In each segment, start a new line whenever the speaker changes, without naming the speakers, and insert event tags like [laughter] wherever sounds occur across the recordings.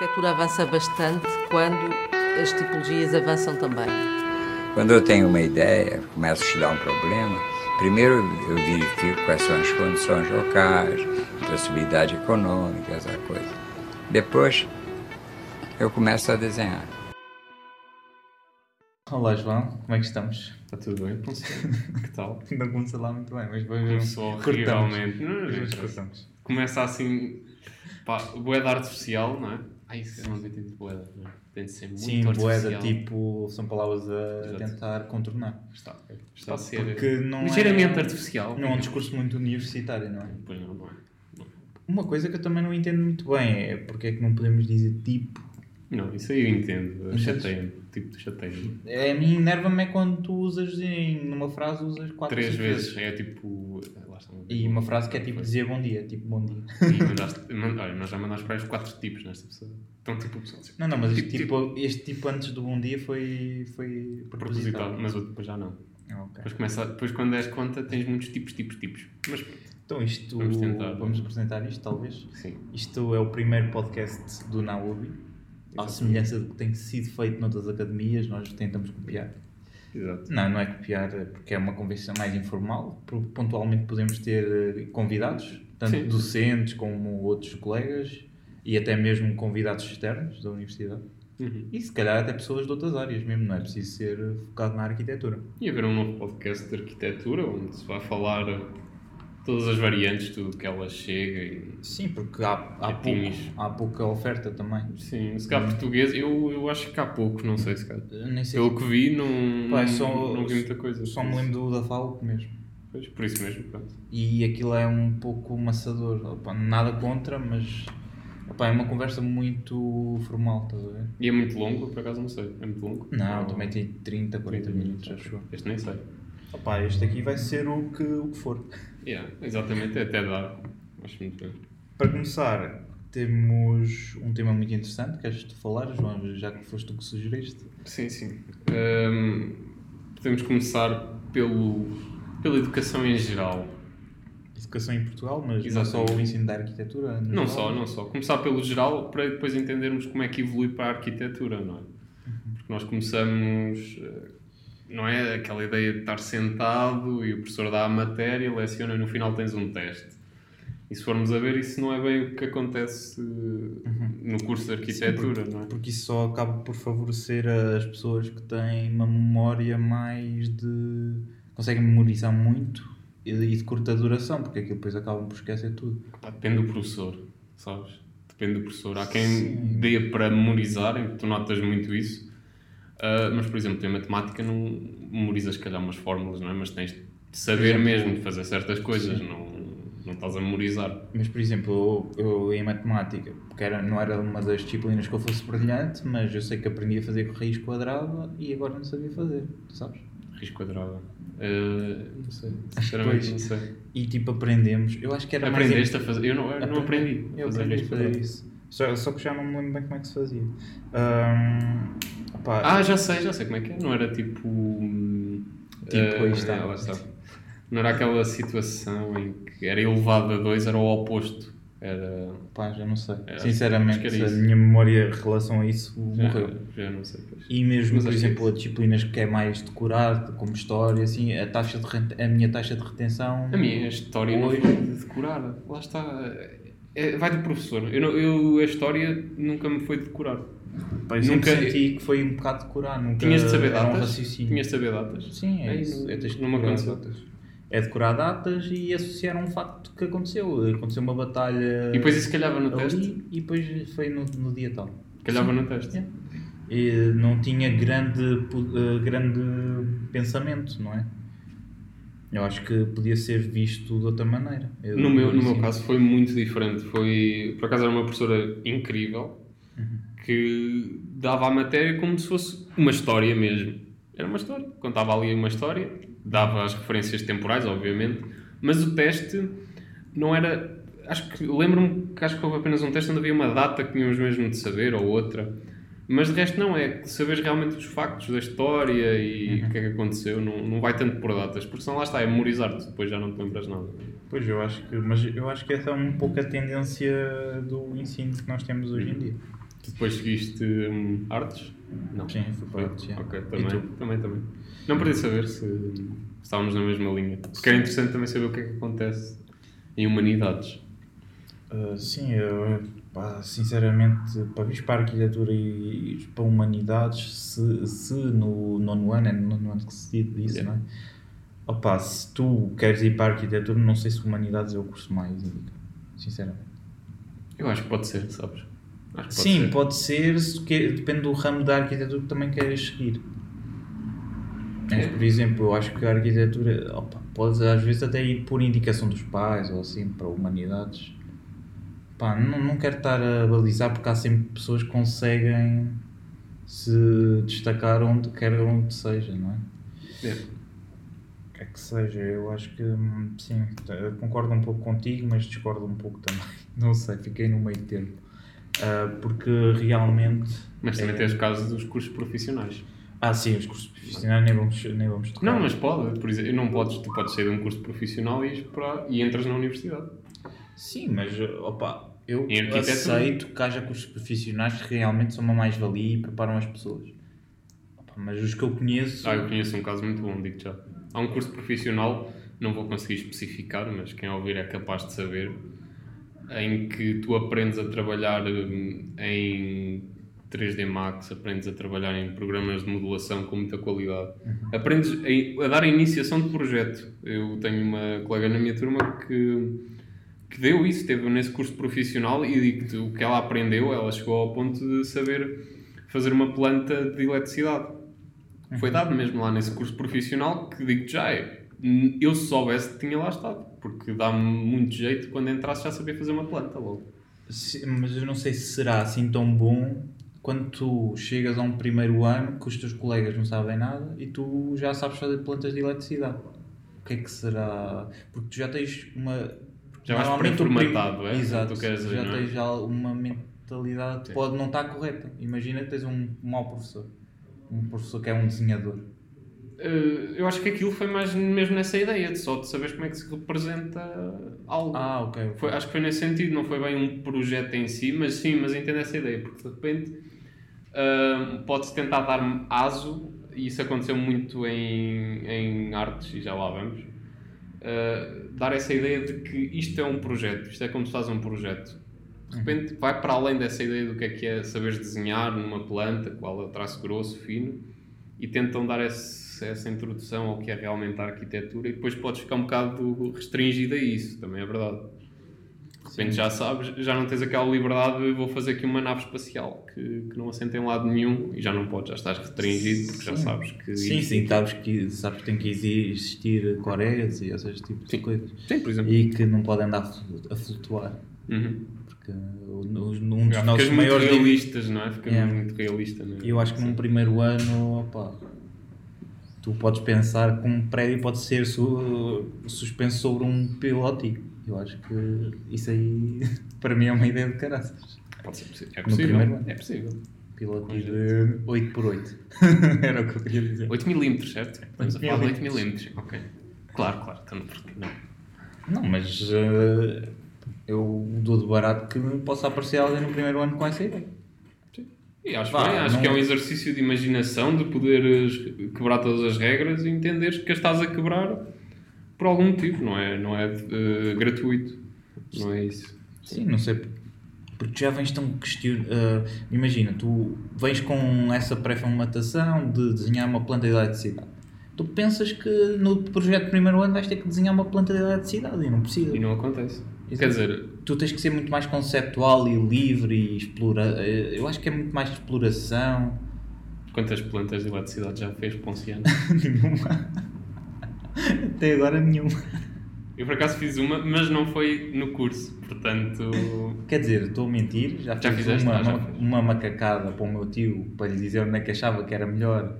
arquitetura avança bastante quando as tipologias avançam também.
Quando eu tenho uma ideia, começo a estudar um problema, primeiro eu verifico quais são as condições locais, possibilidade econômica, essa coisa. Depois eu começo a desenhar.
Olá João, como é que estamos?
Está tudo bem? [laughs] que tal?
Não comecei lá muito bem, mas
Começou
cortamos.
horrivelmente. Não, não,
Depois
não,
cortamos.
Começa assim, pá, boeda artificial, não é? Ai, isso não devia ter de boeda, não é? Tem de ser muito
Sim, boeda, tipo, são palavras a
Exato.
tentar contornar.
Está, está a ser
Porque não
ligeiramente
é,
artificial.
Não é um discurso muito universitário, não é?
Pois não, não é. Não.
Uma coisa que eu também não entendo muito bem é porque é que não podemos dizer tipo.
Não, isso aí eu entendo. Chateia-me. Tipo, chateia-me.
É, a mim enerva-me é quando tu usas em, numa frase usas quatro
Três
cinco
vezes. É tipo. Está,
E uma frase que é tipo dizer bom dia, tipo bom dia.
E mandaste, [laughs] mand- olha, nós já mandámos para quatro tipos nesta pessoa. Então, tipo, o pessoal.
Não, não, mas este
Tipo-
tipo, este tipo antes do bom dia foi, foi
Propositado, mas outro depois já não.
Ah, ok.
Depois, começa, depois quando és conta, tens muitos tipos, tipos, tipos. Mas pronto,
Então isto,
Vamos tentar.
vamos apresentar isto talvez.
sim.
Isto é o primeiro podcast do Naubi. À semelhança do que tem sido feito noutras academias, nós tentamos copiar.
Exato.
Não, não é copiar é porque é uma conversa mais informal. Pontualmente podemos ter eh, convidados, tanto
Sim.
docentes como outros colegas e até mesmo convidados externos da universidade.
Uhum.
E se calhar até pessoas de outras áreas mesmo, não é preciso ser eh, focado na arquitetura.
E haver um novo podcast de arquitetura onde se vai falar todas as variantes, tudo que ela chega e.
Sim, porque há, há, pouco,
Quietinhos.
há pouca oferta também.
Sim, se calhar português, eu, eu acho que há pouco, não sei se calhar.
Eu Nem sei
Pelo que vi, não,
Pá, só-
não vi muita coisa.
Só me lembro do da Falco mesmo.
Pois, por isso mesmo, pronto.
E aquilo é um pouco maçador. Nada contra, mas opa, é uma conversa muito formal, estás a ver?
E é muito longo, por acaso não sei. É muito longo?
Não,
Ou-
também tem 30, 40
30
minutos, acho eu.
Este nem sei.
Opa, este aqui vai ser o que, o que for.
Yeah, exatamente, é até dá. Acho muito bem.
Para começar, temos um tema muito interessante. Queres tu falar, João, já que foste tu que sugeriste?
Sim, sim. Ahm, podemos começar pelo, pela educação em geral.
Educação em Portugal, mas
Exatamente.
não só o ensino da arquitetura.
Não
geral.
só, não só. Começar pelo geral para depois entendermos como é que evolui para a arquitetura, não é? Porque nós começamos, eh, não é aquela ideia de estar sentado e o professor dá a matéria, leciona e no final tens um teste. E se formos a ver, isso não é bem o que acontece eh, no curso de arquitetura, não é?
Porque isso só acaba por favorecer as pessoas que têm uma memória mais de. conseguem memorizar muito e de curta duração, porque aquilo depois acabam por esquecer tudo.
Depende do professor, sabes? Depende do professor. Há quem
Sim.
dê para memorizar, tu notas muito isso. Ah, mas, por exemplo, tu em matemática não memorizas, se calhar, umas fórmulas, não é? Mas tens de saber
Exemplo,
mesmo de fazer certas coisas,
sim.
não, não estás a memorizar.
Mas, por exemplo, eu, eu em matemática, porque era, não era uma das disciplinas que eu fosse brilhante, mas eu sei que aprendi a fazer com raiz quadrada e agora não sabia fazer, sabes?
Risco quadrado. Ah, não sei, sinceramente não sei.
E tipo, aprendemos. Eu acho que era mais.
Aprendeste a fazer? Eu não, eu não aprendi. a
Eu
fazer
aprendi a fazer
quadrado.
isso. Só, só que já não me lembro bem como é que se fazia. Ahm, opá,
Ah, já sei, já sei como é que é. Não era tipo. hum,
Tipo, aí está.
está. Não era aquela situação em que era elevado a 2, era o oposto. Era.
Pá, já não sei.
Acho-
Sinceramente,
era
a minha memória em relação a isso
Já,
morreu.
já não sei. Pois.
E mesmo,
Mas
por
é
exemplo, a disciplinas que é mais decorado, como história, assim, a, taxa de a minha taxa de retenção.
A minha história não
Hoje-
foi decorada. Lá está. É, vai do professor. Eu, não- eu, a história nunca me foi decorar.
Sempre
nunca-
senti que foi um bocado decorar. Nunca
Tinhas de saber
um
datas?
raciocínio.
Tinhas de saber datas?
Sim, é
Aí
isso. É, tens de
não
datas. É decorar datas e associar um facto que aconteceu. Aconteceu uma batalha
E depois isso calhava no
ali
teste?
e depois foi no, no dia tal.
Calhava no teste.
É. E não tinha grande, eh, grande pensamento, não é? Eu acho que podia ser visto de outra maneira. Eu-
No meu, no meu
sim.
caso foi muito diferente. Foi, por acaso era uma professora incrível
Uhum.
que dava a matéria como se fosse uma história mesmo. Era uma história. Contava ali uma história, dava as referências temporais, obviamente, mas o teste não era. Acho que lembro-me que acho que houve apenas um teste onde havia uma data que tínhamos mesmo de saber ou outra. Mas de resto não, é saber realmente os factos da história e o que é que aconteceu, não, não vai tanto por datas, porque senão lá está, é memorizar-te, depois já não te lembras nada.
Pois eu acho que, mas eu acho que essa é um pouco a tendência do ensino que nós temos hoje em dia.
Tu depois seguiste hum, artes? Não.
Sim, fui para artes, já.
Ok, também, também, também. Não podia saber se estávamos na mesma linha. Porque era interessante também saber o que é que acontece em humanidades.
Uh, sim, eu, pá, sinceramente, para vir para a arquitetura e, e para humanidades, se, se no nono ano, é no nono ano que se diz isso, não é? Opa, se tu queres ir para a arquitetura, não sei se humanidades é o curso mais indicado, sinceramente.
Eu acho que pode ser, sabes? Pode
Sim,
ser.
pode ser, se quer- depende do ramo da arquitetura que também queres seguir. Mas, por exemplo, eu acho que a arquitetura, opa, podes às vezes até ir por indicação dos pais ou assim, para humanidades. Pá, não, não quero estar a balizar porque há sempre pessoas que conseguem se destacar onde quer onde seja, não é?
É.
O que é que seja, eu acho que hum, sim, concordo um pouco contigo, mas discordo um pouco também. [laughs] Não sei, fiquei no meio termo. Ah, porque realmente.
Mas também
é-
tens o caso dos cursos profissionais.
Ah, sim, os cursos profissionais nem vamos, nem vamos tocar.
Não, mas pode, por exemplo, não podes, tu podes sair de um curso profissional e, para, e entras na universidade.
Sim, mas opa, eu aceito que haja cursos profissionais que realmente são uma mais-valia e preparam as pessoas. Mas os que eu conheço.
Ah, eu conheço um caso muito bom, digo já. Há um curso profissional, não vou conseguir especificar, mas quem ouvir é capaz de saber, em que tu aprendes a trabalhar hum, em 3D Max, aprendes a trabalhar em programas de modulação com muita qualidade. Aprendes a, a dar a iniciação de projeto. Eu tenho uma colega na minha turma que, que deu isso, esteve nesse curso profissional e digo-te o que ela aprendeu, ela chegou ao ponto de saber fazer uma planta de eletricidade. Foi dado mesmo lá nesse curso profissional que digo-te já é. Eu se soubesse tinha lá estado, porque dá-me muito jeito quando entrasse já sabia fazer uma planta logo.
Se- mas eu não sei se será assim tão bom quando tu chegas a um primeiro ano que os teus colegas não sabem nada e tu já sabes fazer plantas de eletricidade. O que é que será? Porque tu já tens uma.
Já vais pré-formatado, é?
Exato,
queres dizer,
já tens já uma mentalidade que pode não estar correta. Imagina que tens um mau professor. Um professor que é um desenhador.
Eh, eu acho que aquilo foi mais mesmo nessa ideia, de só de saberes como é que se representa algo.
Ah, ok. ok.
Foi- acho que foi nesse sentido, não foi bem um projeto em si, mas sim, mas entendo essa ideia, porque de repente ah, pode-se tentar dar aso, e isso aconteceu muito em, em artes, e já lá vamos, ah, dar essa ideia de que isto é um projeto, isto é como se faz um projeto. De repente vai para além dessa ideia do que é que é saberes desenhar numa planta, qual é o traço grosso, fino, e tentam dar esse, essa introdução ao que é realmente a arquitetura e depois podes ficar um bocado restringido a isso, também é verdade. De repente já sabes, já não tens aquela liberdade de vou fazer aqui uma nave espacial que, que não assenta em lado nenhum e já não podes, já estás restringido porque já
Sim.
sabes que.
Sim,
isto-
sim, sabes que, sabes que tem que existir Coreias e esses tipos de
Sim.
coisas.
Sim, por exemplo.
E que não podem andar a flu- a flutuar.
Uhum.
Porque um dos
Já
nossos
muito
maiores.
realistas, não é?
Yeah.
muito realista, não é?
Eu acho que num primeiro ano, opa, tu podes pensar que um prédio pode ser su- suspenso sobre um pilote. Eu acho que isso aí, [laughs] para mim, é uma ideia de caraças.
Pode ser possível. É
No
possível.
primeiro.
É possível.
Pilote de 8x8. [laughs] Era o que eu queria dizer.
8mm, certo? Estamos a falar de 8
milímetros.
mm Ok. Claro, claro. Então, porque não?
Não, mas eh, eu dou de barato que possa aparecer alguém no primeiro ano com essa ideia.
E acho,
Vá,
bem, acho
não-
que é um exercício de imaginação, de poderes quebrar todas as regras e entenderes que as estás a quebrar por algum motivo, não é, não é eh, gratuito. Não é isso.
Sim, não sei. Porque já vens tão question... eh, imagina, tu vens com essa pré-formatação de desenhar uma planta de eletricidade. Tu pensas que no projeto de primeiro ano vais ter que desenhar uma planta de eletricidade e não precisa.
E não acontece.
Exato.
Quer dizer,
Tu tens que ser muito mais conceptual e livre e explorar. eh, Eu acho que é muito mais de exploração.
quantas plantas de eletricidade já fez Ponciano? [laughs]
Nenhuma. [laughs] Até agora nenhuma.
Eu por acaso fiz uma, mas não foi no curso, portanto.
Quer dizer, estou a mentir, já,
Já
fiz
fizeste?
uma,
Ah, já
uma, macacada para o meu tio para lhe dizer onde é que achava que era melhor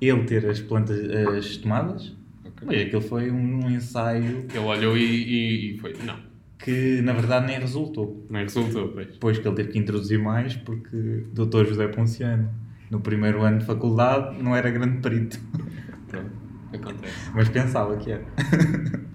ele ter as plantas, as tomadas. Mas aquilo foi um, um ensaio
Ele olhou e, e, e foi. Não,
que na verdade nem resultou.
não resultou, pois.
Depois que ele teve que introduzir mais, porque Dr. José Ponciano, no primeiro ano de faculdade, não era grande perito,
Pronto, acontece.
mas pensava que era. [laughs]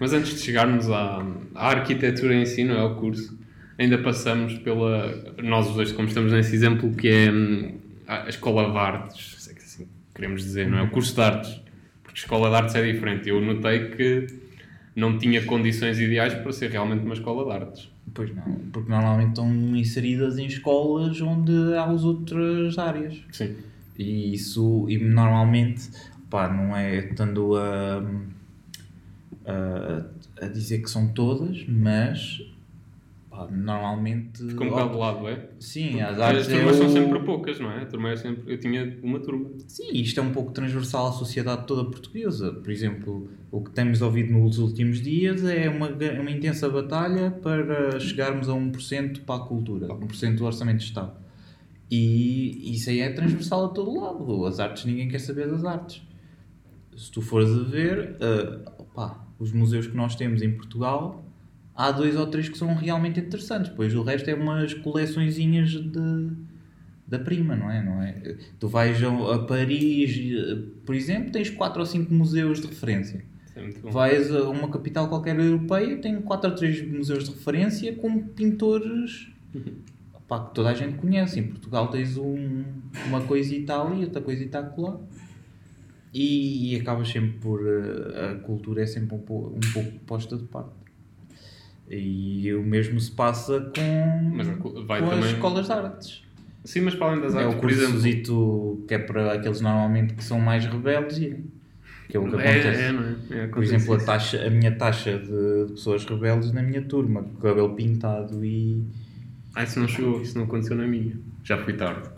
Mas antes de chegarmos à, à arquitetura em si, não é o curso, ainda passamos pela. Nós os dois, como estamos nesse exemplo, que é hum, a escola de artes, se é que assim queremos dizer, não é? O curso de artes. Porque escola de artes é diferente. Eu notei que não tinha condições ideais para ser realmente uma escola de artes.
Pois não, porque normalmente estão inseridas em escolas onde há as outras áreas.
Sim.
E isso, e normalmente, pá, não é estando a, a, a dizer que são todas, mas pá, normalmente.
Fica um bocado de lado, é?
Sim, as
As
artes é
turmas são sempre poucas, não é? A turma é sempre... Eu tinha uma turma.
Sim, isto é um pouco transversal à sociedade toda portuguesa. Por exemplo, o que temos ouvido nos últimos dias é uma, uma intensa batalha para chegarmos a 1% para a cultura, 1% do orçamento de Estado. E isso aí é transversal a todo lado. As artes, ninguém quer saber das artes. Se tu fores a ver, opá, os museus que nós temos em Portugal, há dois ou três que são realmente interessantes. Pois o resto é umas coleçõezinhas de, da prima, não é? Não é? Tu vais a, Paris, eh, por exemplo, tens quatro ou cinco museus de referência.
É.
Vais a uma capital qualquer europeia, tem quatro ou três museus de referência com pintores que toda a gente conhece. Em Portugal tens um, uma coisita ali, outra coisita acolá. E, e acabas sempre por. eh, A cultura é sempre um, pou- um pouco posta de parte. E o mesmo se passa com,
Mas vai
com as
também-
escolas de artes.
Sim, mas para além das
É
artes,
o
por exemplo...
cursozito que é para aqueles normalmente que são mais rebeldes irem. Que é o que acontece.
É, é, não é? É,
Por
acontece
exemplo, a, taxa, a minha taxa de, pessoas rebeldes na minha turma, com o cabelo pintado e.
Ah, isso não chegou, isso não aconteceu na minha. Já fui tarde.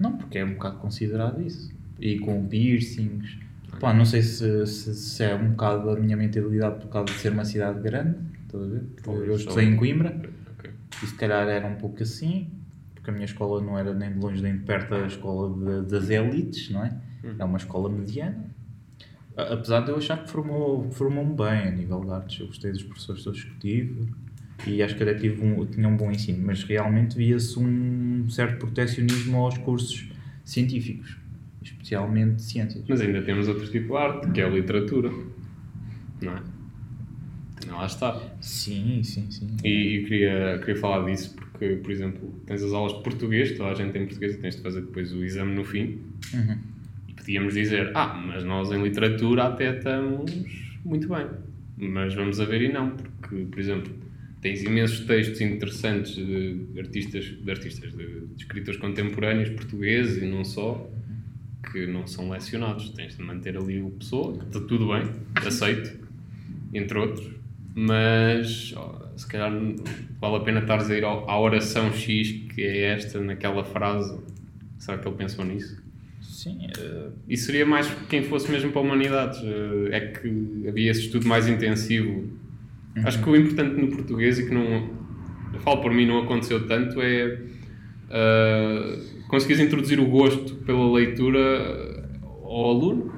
Não, porque é um bocado considerado isso. E com piercings. Pá, não sei se, se, se é um bocado a minha mentalidade por causa de ser uma cidade grande. Estás a ver? Porque eu estou
talvez.
em Coimbra
Ok.
e se calhar era um pouco assim. Porque a minha escola não era nem de longe nem de perto a escola de- das elites, não é? É uma escola mediana. A- Apesar de eu achar que formou- formou-me bem a nível de artes, eu gostei dos professores todos que tive e acho que até tive um, tinha um bom ensino, mas realmente via-se um certo protecionismo aos cursos científicos, especialmente de ciências.
Mas ainda temos outro tipo de arte, que é a literatura. Não é? Também lá está.
Sim, sim, sim.
E, e queria, queria falar disso porque, por exemplo, tens as aulas de português, toda a gente tem português e tens de fazer depois o exame no fim.
Uhum.
E podíamos dizer, ah, mas nós em literatura até estamos muito bem. Mas vamos a ver e não, porque, por exemplo, tens imensos textos interessantes de artistas, de, artistas, de, de escritores contemporâneos portugueses e não só, que não são lecionados. Tens de manter ali o pessoa, que está tudo bem, aceito, entre outros, mas se calhar vale a pena estares a ir à oração X, que é esta, naquela frase. Será que ele pensou nisso?
Sim, eh,
E seria mais quem fosse mesmo para humanidades. eh, É que havia esse estudo mais intensivo. Acho que o importante no português e que não. Eu falo por mim, não aconteceu tanto, é. Uh, conseguires introduzir o gosto pela leitura ao aluno,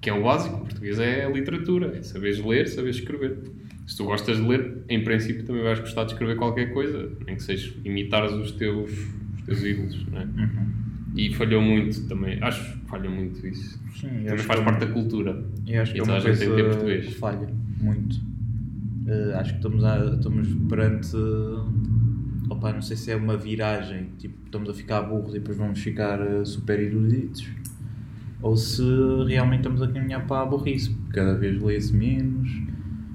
que é o básico. O português é a literatura, é saberes ler, saberes escrever. Se tu gostas de ler, em princípio também vais gostar de escrever qualquer coisa, nem que seja imitares os teus, os teus ídolos, não é? E falhou muito também, acho que falhou muito isso.
sim,
Também faz
que-
parte da cultura.
Eu acho que
E
é uma
a gente tem que ter
coisa
português.
falha muito. Eh, acho que estamos, a, estamos perante. Opa, não sei se é uma viragem, tipo, estamos a ficar burros e depois vamos ficar eh, super eruditos, ou se realmente estamos a caminhar para a burrice, porque cada vez lê-se menos,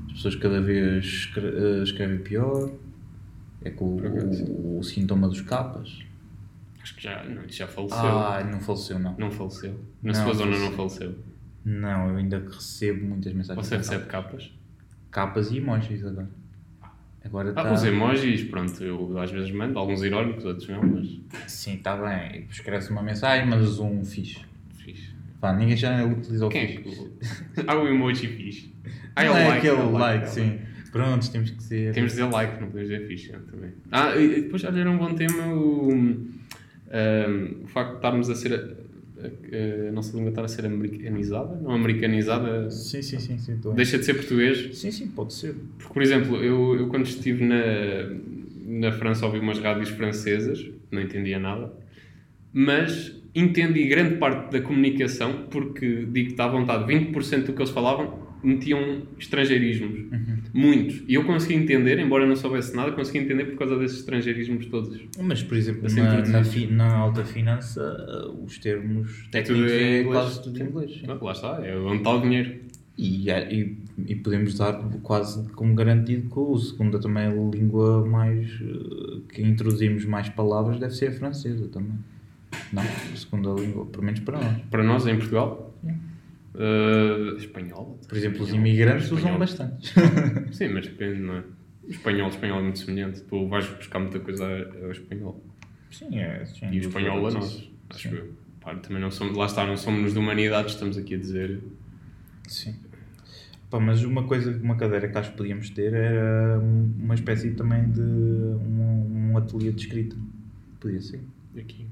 as pessoas cada vez escre- eh, escrevem pior, é com o, o sintoma dos capas.
Acho que já, não, já faleceu.
Ah, não faleceu, não.
Não faleceu. Na
Não,
sua zona
faleceu.
não faleceu.
Não, eu ainda recebo muitas mensagens.
Você recebe capas?
capas e emojis agora. Agora
Ah,
tá...
os emojis, pronto, eu às vezes mando, alguns irónicos, outros não, mas
Sim, está bem. Escreve uma mensagem, mas um fixe.
fixe.
Pá, ninguém já utiliza o
Quem é
fixe.
que. Ah, o emoji fixe. [laughs] Ah, é
Não
o
é
like.
aquele
é
like,
é o
sim. Prontos, temos que ser.
Temos de dizer like, não podemos dizer fixe também. Ah, e depois, olha, era um bom tema o, um, o facto de estarmos a ser. A, nossa língua estar a ser americanizada, não americanizada,
Sim, sim, sim. sim,
deixa de ser português.
sim, sim, pode ser.
Porque, por exemplo, eu, eu quando estive na, na França ouvi umas rádios francesas, não entendia nada, mas entendi grande parte da comunicação, porque digo que está à vontade, 20% do que eles falavam metiam estrangeirismos. Muitos. E eu consegui entender, embora não soubesse nada, consegui entender por causa desses estrangeirismos todos.
Mas, por exemplo,
Assim,
na, na, fi- na alta finança, uh, os termos
É tudo
técnicos
em
é
inglês.
quase tudo em inglês. sim.
Pronto, lá está, é onde está o dinheiro.
E, é- e, e podemos dar quase como garantido que o segundo também a língua mais uh, que introduzimos mais palavras deve ser a francesa também. Não, a segunda língua, pelo menos para nós.
Para nós, em Portugal,
Sim.
Uh, espanhol.
Por exemplo, os
Espanhol.
imigrantes
Espanhol.
usam bastante.
Sim, mas depende, não é? O espanhol, o espanhol é muito semelhante. Tu vais buscar muita coisa ao espanhol.
Sim, é. sim,
E o espanhol a nós, acho
Sim.
eu. Pá, também não somos, lá está, não somos de humanidades, estamos aqui a dizer.
Sim. Pá, mas uma coisa, uma cadeira que acho que podíamos ter era um- uma espécie também de um, um ateliê de escrita. Podia ser.
Aqui.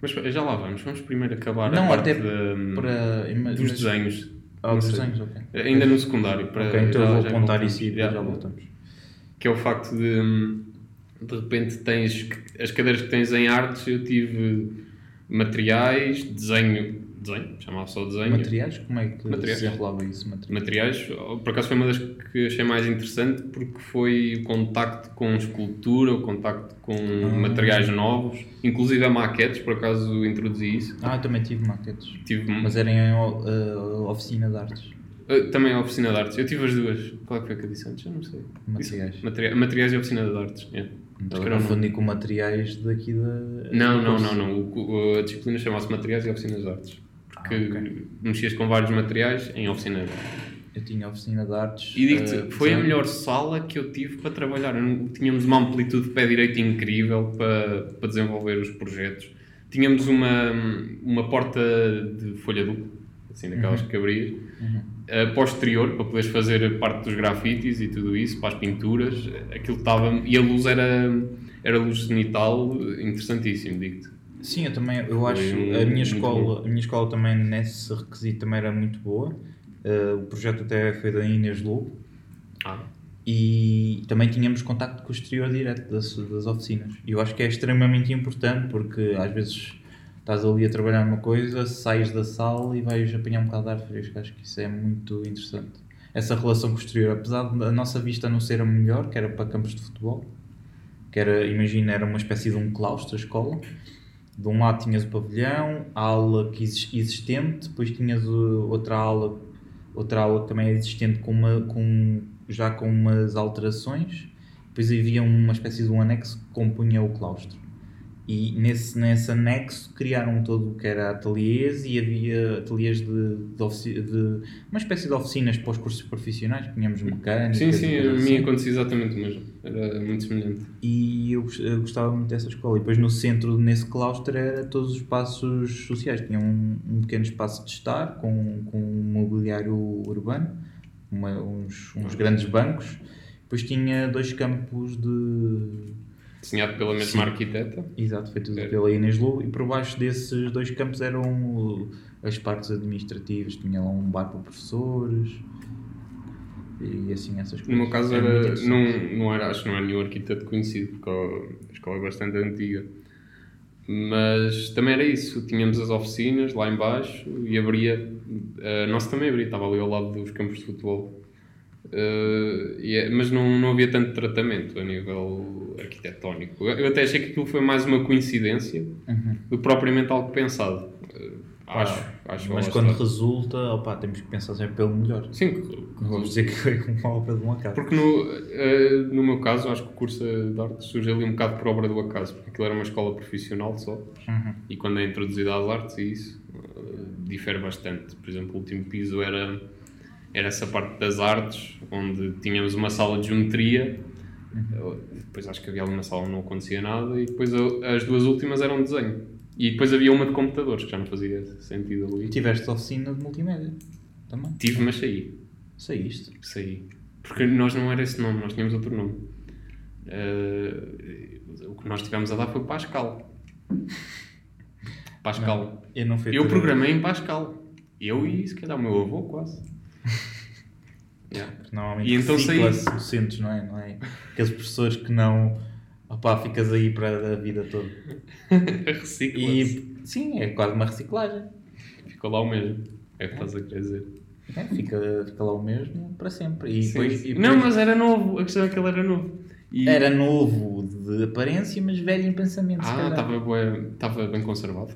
Mas já lá vamos, vamos primeiro acabar
Não,
a parte da-
Para,
dos
mas-
desenhos.
Ah, dos desenhos, ok.
Ainda no secundário. Para,
Ok, então
já-
eu vou
já
apontar isso e depois já voltamos.
Que é o facto de, de repente, tens as cadeiras que tens em artes. Eu tive materiais, desenho, desenho, chamava só desenho.
Materiais? Como é que
Materiais.
se enrolava isso? Materiais.
materiais, por acaso foi uma das que achei mais interessante porque foi o contacto com escultura, o contacto com
Ah.
materiais novos, inclusive a maquetes, por acaso introduzi isso.
Ah, eu também tive maquetes.
Tive
Mas era em uh, oficina de artes.
uh, também a oficina de artes, eu tive as duas. Qual é que foi que eu disse antes? Eu não sei.
Materiais.
Materia- materiais e oficina de artes. é.
Então eu confundi com materiais daqui da.
Não, não, não, não. O- o- a disciplina chamava-se materiais e oficinas de artes.
Ah, ok.
mexias com vários materiais em oficina de artes.
Eu tinha oficina de artes.
E digo-te,
uh,
foi a melhor sala que eu tive para trabalhar. Tínhamos uma amplitude de pé direito incrível para, para desenvolver os projetos. Tínhamos uma, uma porta de folha dupla, assim, daquelas que abrias, uh, para o exterior, para poderes fazer parte dos grafites e tudo isso, para as pinturas. Aquilo estava. E a luz era, era luz cenital, interessantíssimo, digo-te.
Sim, eu também, eu acho, a minha escola, a minha escola também nesse requisito também era muito boa. Uh, o projeto até foi da Inês Lobo
Ah,
e também tínhamos contacto com o exterior direto das, das oficinas. E eu acho que é extremamente importante porque às vezes estás ali a trabalhar numa coisa, sais da sala e vais apanhar um bocado de ar fresco. Acho que isso é muito interessante. Essa relação com o exterior, apesar da nossa vista não ser a melhor, que era para campos de futebol, que era, imagina, era uma espécie de um claustro a escola. De um lado tinhas o pavilhão, a aula que exis- existente, depois tinhas outra aula, outra que também é existente com uma, com, já com umas alterações. Depois havia uma espécie de um anexo que compunha o claustro. E nesse, nesse anexo criaram todo o que era ateliês e havia ateliês de, de, de uma espécie de oficinas para os cursos profissionais. Tínhamos mecânica.
sim, sim, a mim
assim.
acontecia exatamente o mesmo. Era muito semelhante.
E eu, eu gostava muito dessa escola. E depois no centro, nesse claustro, era todos os espaços sociais. Tinha um, um pequeno espaço de estar com, com um mobiliário urbano, uma- uns, uns grandes bancos. Depois tinha dois campos de.
Desenhado pela mesma
Sim.
arquiteta.
Exato, foi tudo
É.
pela Inês Lobo. E por baixo desses dois campos eram uh, as partes administrativas. Tinha lá um bar para professores. E assim essas coisas.
No meu caso
É
era, não, não era, acho que não era nenhum arquiteto conhecido, porque a escola é bastante antiga. Mas também era isso, tínhamos as oficinas lá em baixo e abria, a nossa também abria, estava ali ao lado dos campos de futebol. Eh, e é- mas não, não havia tanto tratamento a nível arquitetónico. Eu até achei que aquilo foi mais uma coincidência
Uhum.
do que propriamente algo pensado. Eh, acho, acho
Mas quando resulta, opa, temos que pensar sempre pelo melhor.
Sim,
Não vamos dizer que foi uma obra de um acaso.
Porque no, eh, no meu caso, acho que o curso de artes surge ali um bocado por obra do acaso, porque aquilo era uma escola profissional só,
Uhum.
e quando é introduzida às artes, e isso eh, difere bastante. Por exemplo, o último piso era, era essa parte das artes, onde tínhamos uma sala de geometria, eh, depois acho que havia ali uma sala onde não acontecia nada, e depois as duas últimas eram desenho. E depois havia uma de computadores, que já não fazia sentido ali.
tiveste oficina de multimédia também.
Tive, mas saí.
Saíste.
Saí. Porque nós não era esse nome, nós tínhamos outro nome. Eh, o que nós tivemos a dar foi Pascal. [laughs] Pascal.
Eu não fui
Eu programei em Pascal. Eu e se calhar o meu avô quase. Yeah.
Normalmente
E então
recicla-se docentes, não é? não é? Aqueles professores que não, Opá, ficas aí para a vida toda. [laughs]
Recicla-se.
E sim, é quase uma reciclagem.
Ficou lá o mesmo. É o que estás a querer dizer.
É, fica, fica lá o mesmo para sempre. E depois, e
Não,
depois
mas era novo. A questão é que ele era novo. E-
era novo de aparência, mas velho em pensamento.
Ah, estava bem, estava bem conservado.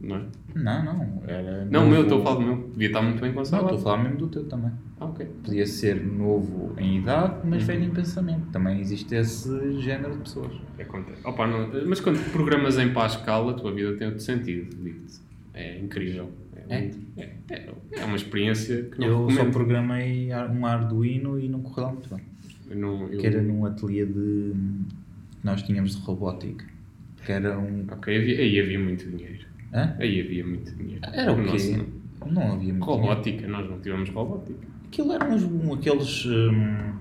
Não é?
Não, não. Era
Não, meu, estou a falar do meu. Devia estar muito bem
Não,
conservado.
estou a falar mesmo do teu também.
Ah, ok.
Podia ser novo em idade, mas
Uhum.
velho em pensamento. Também existe esse género de pessoas.
Acontece. Opa, não- mas quando programas em Pascal, a tua vida tem outro sentido. digo-te. É incrível.
É?
muito- É, é, é uma experiência que não
eu só
recomendo.
programei ar- um Arduino e não correu muito bem.
Eu não- eu-
Que era num ateliê de. que nós tínhamos de robótica. Que era um.
Ok, havia- aí havia muito dinheiro.
Hã?
Aí havia muito dinheiro.
Era o quê?
nosso não.
Não havia muito. dinheiro.
Robótica, nós não tivemos robótica.
Aquilo eram um, aqueles. hum,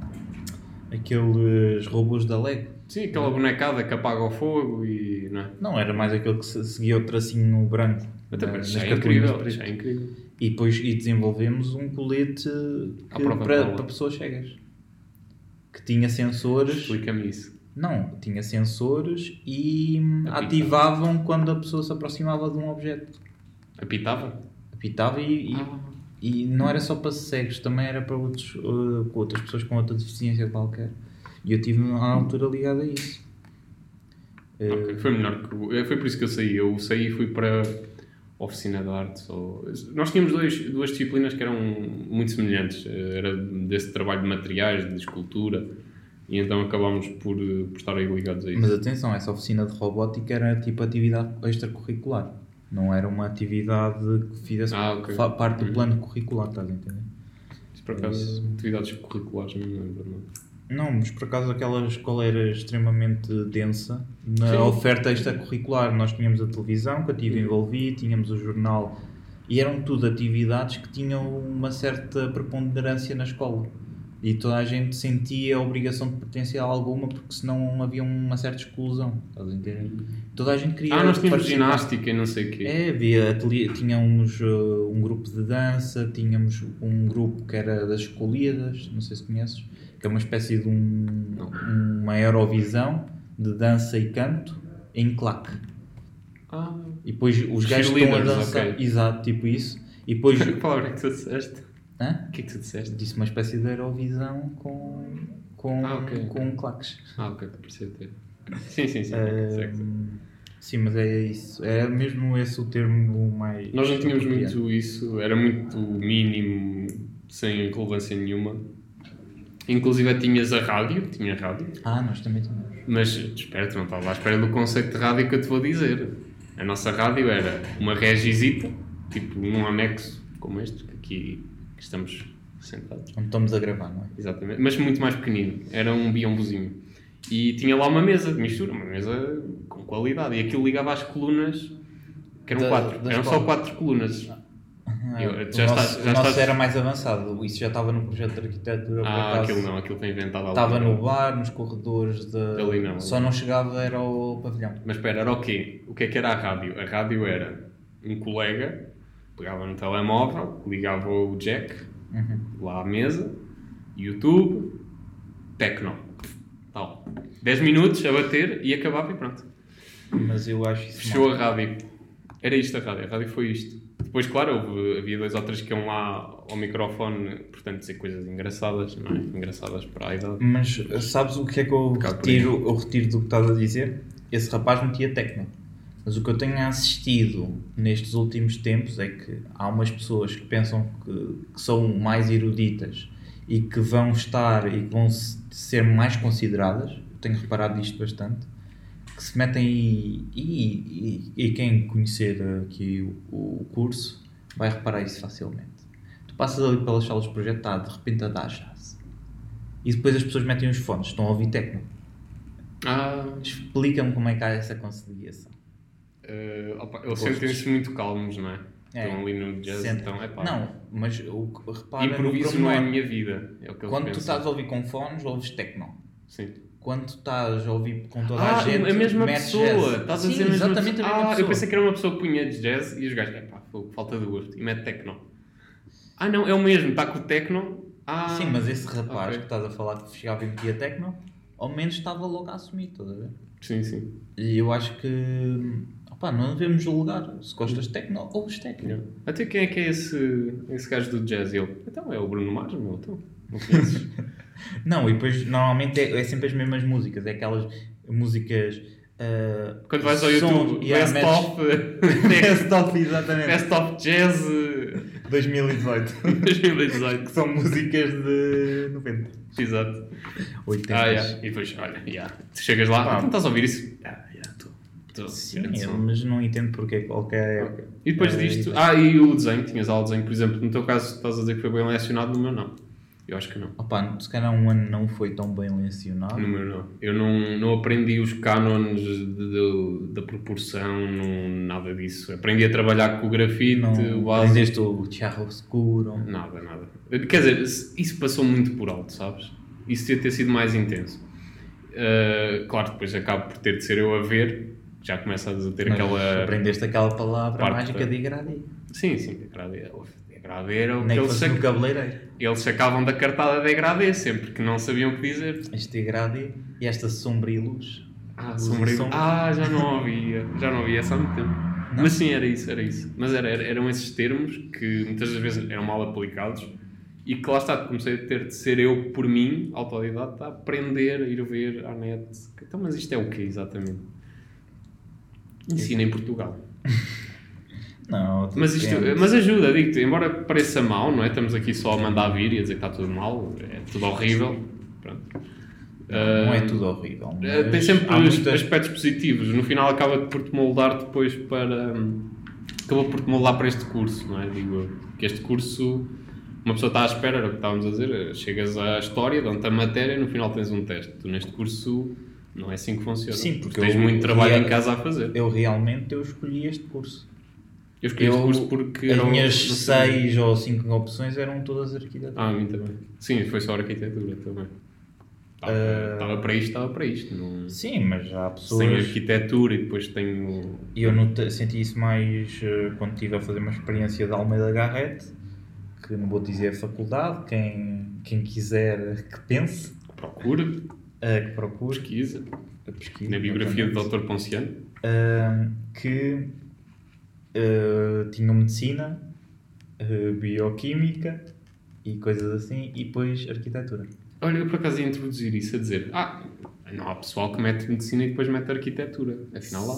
aqueles robôs da Lego.
Sim, aquela bonecada que apaga o fogo e. Não é?
Não, era mais aquele que se- seguia o tracinho no branco.
Até
na- nas
é incrível. é incrível.
E depois e desenvolvemos um colete que- para, para pessoas cegas. Que tinha sensores.
Explica-me isso.
Não, tinha sensores e
Apitava.
ativavam quando a pessoa se aproximava de um objeto.
Apitava?
Apitava e, e,
Ah.
e não era só para cegos, também era para outros, uh, com outras pessoas com outra deficiência qualquer. E eu tive na altura ligado a isso. Uh,
Ok, Foi melhor que. o- Foi por isso que eu saí. Eu saí e fui para oficina de artes. Ou... Nós tínhamos dois, duas disciplinas que eram muito semelhantes. Eh, Era desse trabalho de materiais, de escultura. E então acabámos por, eh, por estar aí ligados a isso.
Mas atenção, essa oficina de robótica era tipo atividade extracurricular. Não era uma atividade que fizesse
Ah, ok.
fa- parte do
Uhum.
plano curricular, estás a entender?
Isso, por acaso, atividades curriculares, não me lembro. Não.
Não, mas por acaso aquela escola era extremamente densa na
Sim.
oferta extracurricular. Nós tínhamos a televisão que eu tive envolvido, tínhamos o jornal e eram tudo atividades que tinham uma certa preponderância na escola. E toda a gente sentia a obrigação de pertencer a alguma porque senão havia uma certa exclusão. Estás a entender? Toda a gente queria.
Ah, nós tínhamos ginástica e não sei o quê.
É, havia tínhamos uh, um grupo de dança, tínhamos um grupo que era das escolhidas, não sei se conheces, que é uma espécie de um, uma Eurovisão de dança e canto em claque.
Ah,
E depois os gajos estão a dançar,
ok.
exato, tipo isso. E depois, [laughs]
que palavra é que tu disseste?
Hã?
O que é que tu disseste?
Disse uma espécie de Eurovisão com, com,
Ah, ok.
com claques.
Ah, ok, percebo ter. Sim, sim, sim.
Uh, sim, mas é isso. É mesmo esse o termo mais.
Nós não tínhamos
apropriado.
muito isso, era muito mínimo, sem relevância nenhuma. Inclusive tinhas a rádio, tinha rádio,
Ah, nós também tínhamos.
mas espera, não estava à espera do conceito de rádio que eu te vou dizer. A nossa rádio era uma regisita, tipo num anexo como este, que aqui que estamos sentados.
Onde estamos a gravar, não é?
Exatamente, mas muito mais pequenino, era um biombozinho. E tinha lá uma mesa de mistura, uma mesa com qualidade, e aquilo ligava às colunas, que eram
Da-
quatro, eram só quatro colunas.
Ah,
Eu-
o
já
nosso,
estás- já
o nosso era mais avançado, isso já estava no projeto de arquitetura.
Ah,
acaso.
aquilo não, aquilo foi inventado
Estava no bar, nos corredores, de...
Ali não,
só não chegava, era o pavilhão.
Mas espera, era o quê? O que é que era a rádio? A rádio era um colega, pegava no telemóvel, ligava o jack
Uhum.
lá à mesa, YouTube, Tecno. Tal. 10 minutos a bater e acabava e pronto.
Mas eu acho isso
Fechou
mal.
a rádio. Era isto a rádio, a rádio foi isto. Depois, claro, houve, havia dois ou três que iam lá ao microfone, portanto, dizer coisas engraçadas, não é? Engraçadas para a idade.
Mas sabes o que é que eu retiro, eu retiro do que estás a dizer? Esse rapaz metia tecno. Mas o que eu tenho assistido nestes últimos tempos é que há umas pessoas que pensam que, que são mais eruditas e que vão estar e que vão se- ser mais consideradas. Eu tenho reparado isto bastante. Que se metem e, e, e, e quem conhecer aqui o, o curso vai reparar isso facilmente. Tu passas ali pelas salas de projeto, está de repente a dar jazz. E depois as pessoas metem os fones, estão a ouvir techno.
Ah,
Explica-me como é que há essa conciliação.
Eh, opa, eles sentem-se muito calmos, não é?
É.
Estão ali no jazz,
Sente-
então é pá.
Não, mas o que repara
Improviso não é a minha vida. É o que eles
Quando tu
pensam.
estás a ouvir com fones, ouves techno.
Sim.
Quando tu estás a ouvir com toda
Ah,
a gente,
a mesma pessoa. Estás a
Sim,
dizer a mesma
exatamente
pessoa.
a mesma
Ah,
pessoa.
eu pensei que era uma pessoa que punha de jazz e os gajos, é pá, falta de gosto. E mete techno. Ah, não, é o mesmo. Está com o techno. Ah,
Sim, mas esse rapaz
ok.
que estás a falar que chegava e metia techno, ao menos estava logo a assumir, estás a ver?
Sim, sim.
E eu acho que opá, não devemos julgar se gostas de techno ou os techno.
Yeah. Até quem é que é esse, esse gajo do jazz? Ele, então é o Bruno Mars, meu. Então, não? [laughs]
Não, e depois normalmente é, é sempre as mesmas músicas, é aquelas músicas. ah,
Quando vais ao YouTube,
yeah, [laughs]
Best of,
Best of, exatamente.
Best of Jazz eh,
2018.
2018.
que são músicas de 90.
Exato.
80.
Ah, yeah. E depois, olha, yeah. tu chegas lá,
Pá.
então estás a ouvir isso? Ah, yeah, tô-
Sim,
som.
mas não entendo porque qualquer.
E depois
É,
disto,
e-
ah, e o desenho, tinhas lá o desenho, por exemplo, no teu caso estás a dizer que foi bem lecionado, no meu não. Eu acho que não.
Opa, se calhar um ano não foi tão bem lecionado.
No meu não. Eu não, não aprendi os de- da proporção, não, nada disso. Aprendi a trabalhar com o grafite,
Não
o básico.
aprendeste o chiaroscuro.
Nada, nada. Quer dizer, isso passou muito por alto, sabes? Isso devia ter sido mais intenso. Uh, claro, depois acabo por ter de ser eu a ver, já começa a ter
Mas
aquela.
Aprendeste aquela palavra
parte
mágica
da-
de degradê.
Sim, sim, degradê. Degradê era o
Nem que
eles, sac...
cabeleireiro.
eles sacavam da cartada degradê sempre, que não sabiam o que dizer.
Este degradê e esta sombra e luz.
Ah,
Luz
sombrio.
sombra.
Ah, já não ouvia, já não essa há muito tempo.
Não?
Mas sim, era isso, era isso. Mas era, era- eram esses termos que muitas das vezes eram mal aplicados e que lá está, comecei a ter de ser eu por mim, autodidata, a aprender, a ir ver à net. Então, mas isto é o quê exatamente? Ensina em Portugal. [laughs]
Não,
Mas, isto, mas ajuda, digo-te, embora pareça mal, não é? Estamos aqui só a mandar vir e a dizer que está tudo mal, é tudo horrível. Pronto.
não é
Ah,
tudo horrível.
Tem sempre
muitas-
aspectos positivos. No final acaba por te moldar depois para. hum, Acabou por te moldar para este curso, não é? Digo. Que este curso, uma pessoa está à espera, era o que estávamos a dizer. Chegas à história, dão-te a matéria e no final tens um teste. Tu neste curso não é assim que funciona.
Sim, porque
tens
eu-
muito trabalho
real-
em casa a fazer.
Eu realmente eu escolhi este curso.
Eu escolhi este
Eu-
curso porque.
As minhas seis ou cinco opções eram todas arquitetura.
Ah, a mim também. Sim, foi só arquitetura também. Estava,
Ah.
estava para isto, estava para isto. Não...
Sim, mas há pessoas.
arquitetura e depois tenho.
E eu senti isso mais eh, quando estive a fazer uma experiência de Almeida Garrett, que não vou dizer faculdade, quem, quem quiser que pense,
Procura,
eh, que procure,
pesquisa.
a pesquisa.
Na biografia do. Dr. Ponciano.
Que eh, tinham medicina, eh, bioquímica e coisas assim, e depois arquitetura.
Olha, eu por acaso ia introduzir isso a dizer: Ah, não há pessoal que mete medicina e depois mete arquitetura. Afinal, lá.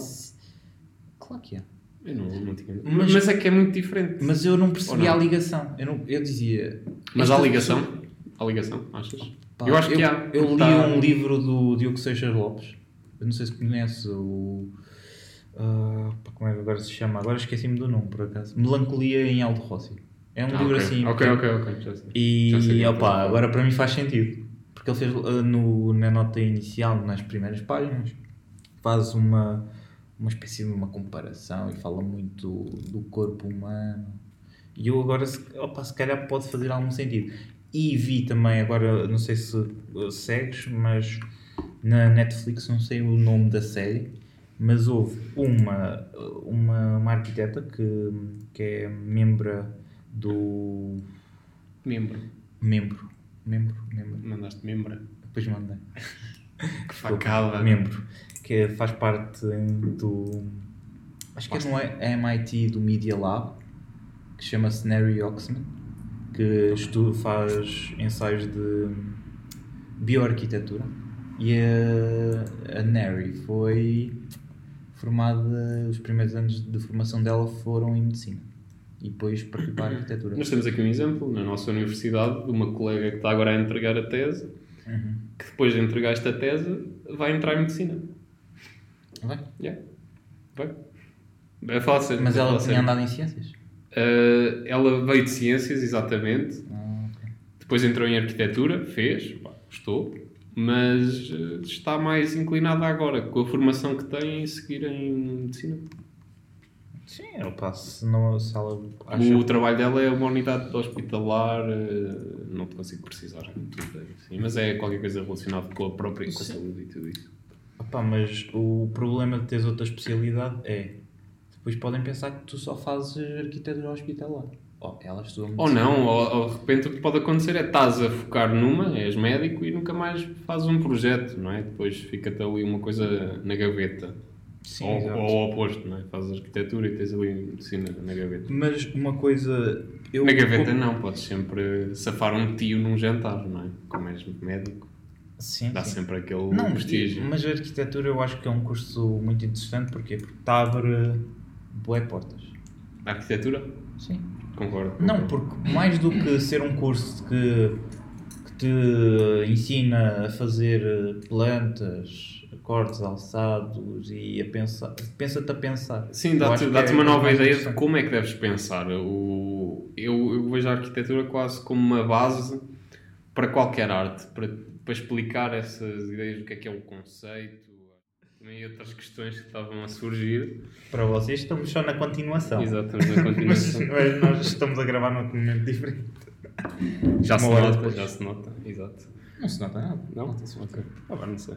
Claro que é.
Eu não, não tinha.
Mas-
Mas, é que é muito diferente.
Mas eu não percebia
não?
a ligação. Eu, não, eu dizia.
Mas há ligação?
pessoa-
Há ligação, achas?
Pá,
eu acho que
eu,
há.
Eu li
Tá-
um livro do Diogo Seixas Lopes. Eu não sei se conhece o. pá, como é que agora se chama? Agora esqueci-me do nome, por acaso. Melancolia em Aldo Rossi. É um
Ah,
livro
ok.
assim.
Ok, ok, ok. Já sei. Já sei
E
que
opa,
é.
agora para mim faz sentido. Porque ele fez ah, no, na nota inicial, nas primeiras páginas, faz uma, uma espécie de uma comparação e fala muito do, corpo humano. E eu agora, opa, se calhar pode fazer algum sentido. E vi também, agora não sei se uh, segues, mas na Netflix não sei o nome da série, mas houve uma, uma, uma arquiteta que, que é membro do
Membro.
Membro. Membro, membro.
Mandaste membro.
Depois mandei.
Que facada.
Membro. Que faz parte do. Acho que é no MIT do Media Lab, que chama-se Neri Oxman, que estuda, faz ensaios de bioarquitetura. E a, a Neri foi formada, os primeiros anos de formação dela foram em medicina. E depois partiu para a arquitetura.
Nós temos aqui um exemplo na nossa universidade de uma colega que está agora a entregar a tese,
Uhum.
que depois de entregar esta tese vai entrar em medicina.
Vai?
Yeah. Vai. Falar sério.
Mas
vai
ela tinha andado em ciências?
Uh, ela veio de ciências, exatamente.
Ah, ok.
Depois entrou em arquitetura, fez, pá, gostou, mas uh, está mais inclinada agora, com a formação que tem, em seguir em medicina.
Sim, eu passo. Se, não, se ela acha
O trabalho dela é uma unidade hospitalar, uh, não te consigo precisar tudo assim, mas é qualquer coisa relacionada com a própria com a
Sim.
saúde e tudo isso.
Opa, mas o problema de teres outra especialidade é depois podem pensar que tu só fazes arquitetura hospitalar. Ela.
Ou não, ou, ou de repente o que pode acontecer é estás a focar numa, és médico e nunca mais fazes um projeto, não é? Depois fica-te ali uma coisa na gaveta.
Sim,
ou, ou ao oposto, não é? Fazes arquitetura e tens ali medicina na gaveta.
Mas uma coisa. Eu,
Na gaveta não, podes sempre safar um tio num jantar, não é? Como és médico,
Sim,
dá
sim.
sempre aquele
Não,
prestígio.
mas a arquitetura eu acho que é um curso muito interessante porquê? porque te abre boé portas.
A arquitetura?
Sim.
Concordo.
Não, porque mais do que ser um curso que, que te ensina a fazer eh, plantas, acordes alçados e a pensar, pensa-te a pensar.
Sim, dá-te dá-te
é
uma nova ideia de como é que deves pensar. O, eu, eu vejo a arquitetura quase como uma base para qualquer arte, para, para explicar essas ideias do que é que é o conceito, também outras questões que estavam a surgir.
Para vocês estamos só na continuação.
Exato, estamos na [laughs]
Mas,
continuação.
mas nós estamos a gravar num momento diferente.
Já se
Uma hora
nota,
depois.
já se nota, exato.
Não se nota nada.
Não? Ok. Agora não sei.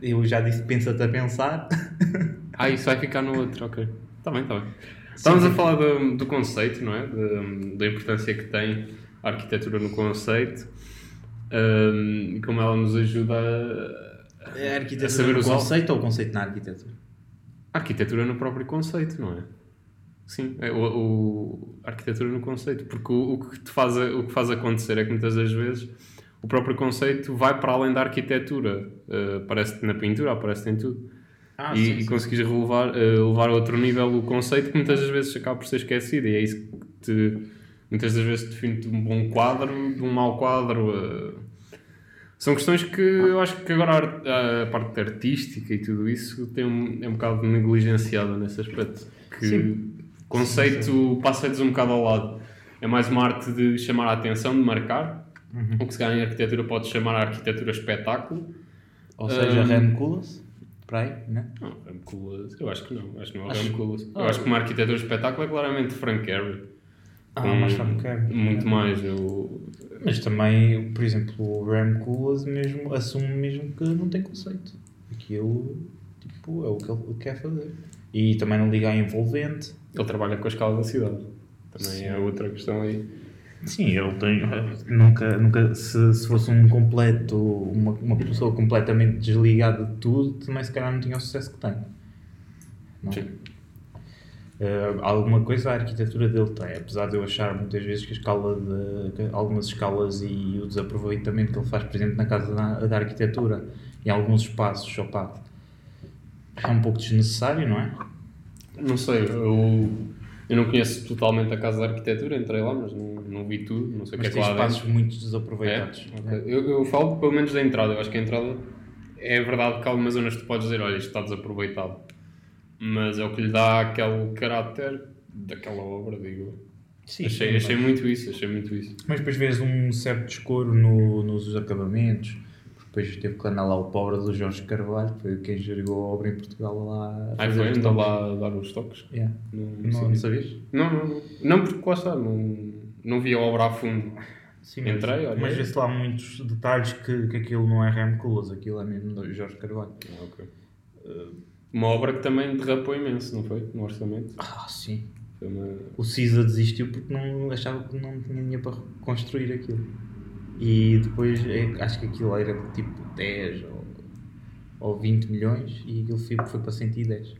Eu já disse pensa-te a pensar. [laughs]
Ah, isso vai ficar no outro, ok. Está bem, está bem. Estamos a falar do, do conceito, não é? Da- da importância que tem a arquitetura no conceito hum, e como ela nos ajuda a,
a arquitetura
a saber
no conceito ou o conceito na arquitetura?
a arquitetura no próprio conceito, não é? Sim, é o, o- a arquitetura no conceito, porque o, o que te faz, o que faz acontecer é que muitas das vezes o próprio conceito vai para além da arquitetura, Uh, aparece-te na pintura, aparece-te em tudo.
Ah,
e, e conseguires relevar, eh, levar a outro nível o conceito que muitas das vezes acaba por ser esquecido e é isso que te, muitas das vezes define-te um bom quadro de um mau quadro eh. São questões que eu acho que agora a art- a, parte artística e tudo isso tem um, é um bocado negligenciada nesse aspecto que
Sim.
o conceito passa-lhes um bocado ao lado é mais uma arte de chamar a atenção, de marcar o que se calhar em arquitetura pode chamar a arquitetura espetáculo
Ou seja,
Hum.
Rem Koolhaas, para aí, né?
Não, Rem Koolhaas, eu acho que não. Acho que não é
Acho-
Rem Koolhaas. Eu
Ah.
acho que uma arquitetura de espetáculo é claramente Frank Gehry.
Ah,
Com
mais Frank Gehry.
Muito mais. Eu...
Mas também, por exemplo, o Rem Koolhaas mesmo, assume mesmo que não tem conceito. Aquilo, tipo, é o que ele quer fazer. E também não liga a envolvente.
Ele trabalha com a escala da cidade. Também
Sim.
é outra questão aí.
Sim, ele tem. Nunca, nunca se, se fosse um completo, uma, uma pessoa completamente desligada de tudo, também se calhar não tinha o sucesso que tem. Não?
Sim.
Eh, alguma coisa a arquitetura dele tem, apesar de eu achar muitas vezes que a escala de algumas escalas e o desaproveitamento que ele faz, por exemplo, na casa da, da arquitetura em alguns espaços, opa, é um pouco desnecessário, não é?
Não sei, eu, eu não conheço totalmente a casa da arquitetura, entrei lá, mas não, não vi tudo, não sei o que é que lá
espaços
dentro.
muito
É?
desaproveitados.
Ok. Eu, eu falo pelo menos da entrada, eu acho que a entrada é verdade que há algumas zonas tu podes dizer, olha, isto está desaproveitado. Mas é o que lhe dá aquele caráter daquela obra, digo.
Sim,
achei, achei
mas-
muito isso, achei muito isso.
Mas depois vês um certo descoro no, nos acabamentos. Depois teve que andar lá o pobre do Jorge Carvalho, foi quem geriu a obra em Portugal lá. a
Aí
fazer
foi, andou lá a dar os toques.
Yeah.
Não,
Não, não
sabia.
sabias?
Não, não, não. Não, porque lá está, não, não vi a obra a fundo.
Sim, [laughs]
Entrei, olhei.
Mas vê-se lá muitos detalhes que, que aquilo não é Rem Koolhaas, aquilo é mesmo do Jorge Carvalho.
Ah, ok. Uma obra que também derrapou imenso, não foi? No orçamento.
Ah, sim.
Uma...
O Cisa desistiu porque não achava que não tinha dinheiro para construir aquilo. E depois é, acho que aquilo era tipo 10 ou, ou 20 milhões e aquilo foi, foi para 110.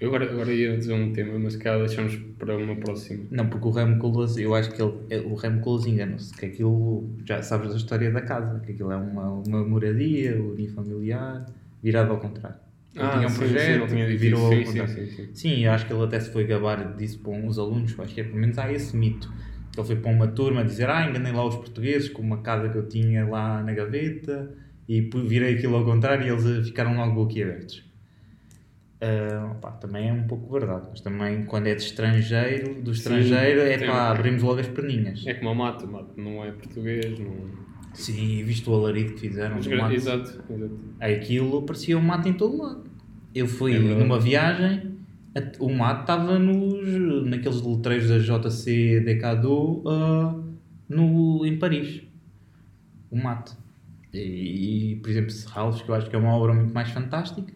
Eu agora, agora ia dizer um tema, mas cá deixamos para uma próxima.
Não, porque o Remo Koolhaas, eu acho que ele, é- o Remo Koolhaas engana-se, que aquilo, já sabes da história da casa, que aquilo é uma, uma moradia unifamiliar, virado ao contrário. Ele tinha um
Ah, sim,
projeto
sim,
e virou ao
Sim, sim,
contrário.
sim, sim.
Sim, acho que ele até se foi gabar disso para uns alunos, acho que é, pelo menos há esse mito. Ele foi para uma turma dizer, ah, enganei lá os portugueses com uma casa que eu tinha lá na gaveta e virei aquilo ao contrário e eles eh, ficaram logo boquiabertos. Ah, opá, também é um pouco verdade, mas também quando é de estrangeiro, do estrangeiro, é
tem-
pá, abrimos logo as perninhas.
É como o mato, o mato não é português, não...
Sim, visto o alarido que fizeram mato.
Exato, exato.
Aquilo parecia um mato em todo lado. Eu fui
É
numa viagem, o mato estava nos, naqueles letreiros da JC Decadu ah, no, em Paris. O mato. E, e, por exemplo, Serralves, que eu acho que é uma obra muito mais fantástica,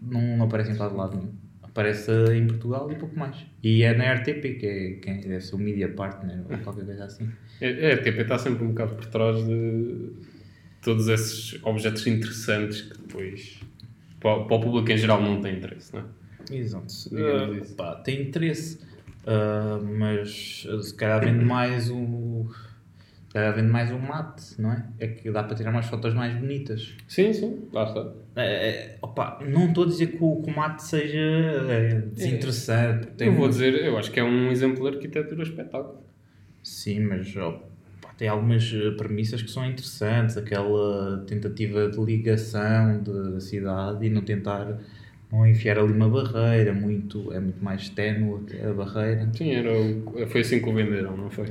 não, não aparece em quase lado nenhum. Aparece em Portugal e pouco mais. E é na RTP, que é quem deve ser o Media Partner ou qualquer coisa assim.
É, a RTP está sempre um bocado por trás de todos esses objetos interessantes que depois para, o- público em geral não tem interesse, não é?
Exato. Uh, pá, tem interesse, uh, mas se calhar vende mais o. Se calhar vende mais o mate, não é? É que dá para tirar umas fotos mais bonitas.
Sim, sim, lá está.
É, é, opa, não estou a dizer que o, que o mate seja é, desinteressante. tem
eu vou
um-
dizer, eu acho que é um exemplo de arquitetura espetáculo.
Sim, mas pá, tem algumas eh, premissas que são interessantes, aquela tentativa de ligação de- da cidade e não tentar não enfiar ali uma barreira, muito, é muito mais ténue a barreira.
Sim, era foi assim que o venderam, não foi?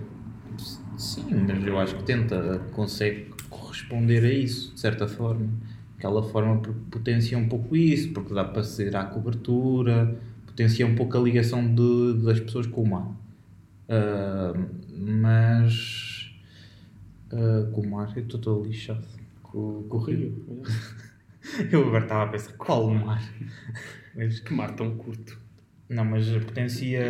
Sim, mas eu acho que tenta, consegue corresponder a isso, de certa forma. Aquela forma potencia um pouco isso, porque dá para aceder à cobertura, potencia um pouco a ligação de, das pessoas com o mar. Ah, mas ah, com o mar, eu estou todo lixado. Com, com o rio. [laughs] Eu agora estava a pensar, qual mar? Mas,
Que mar tão curto.
não, mas potencia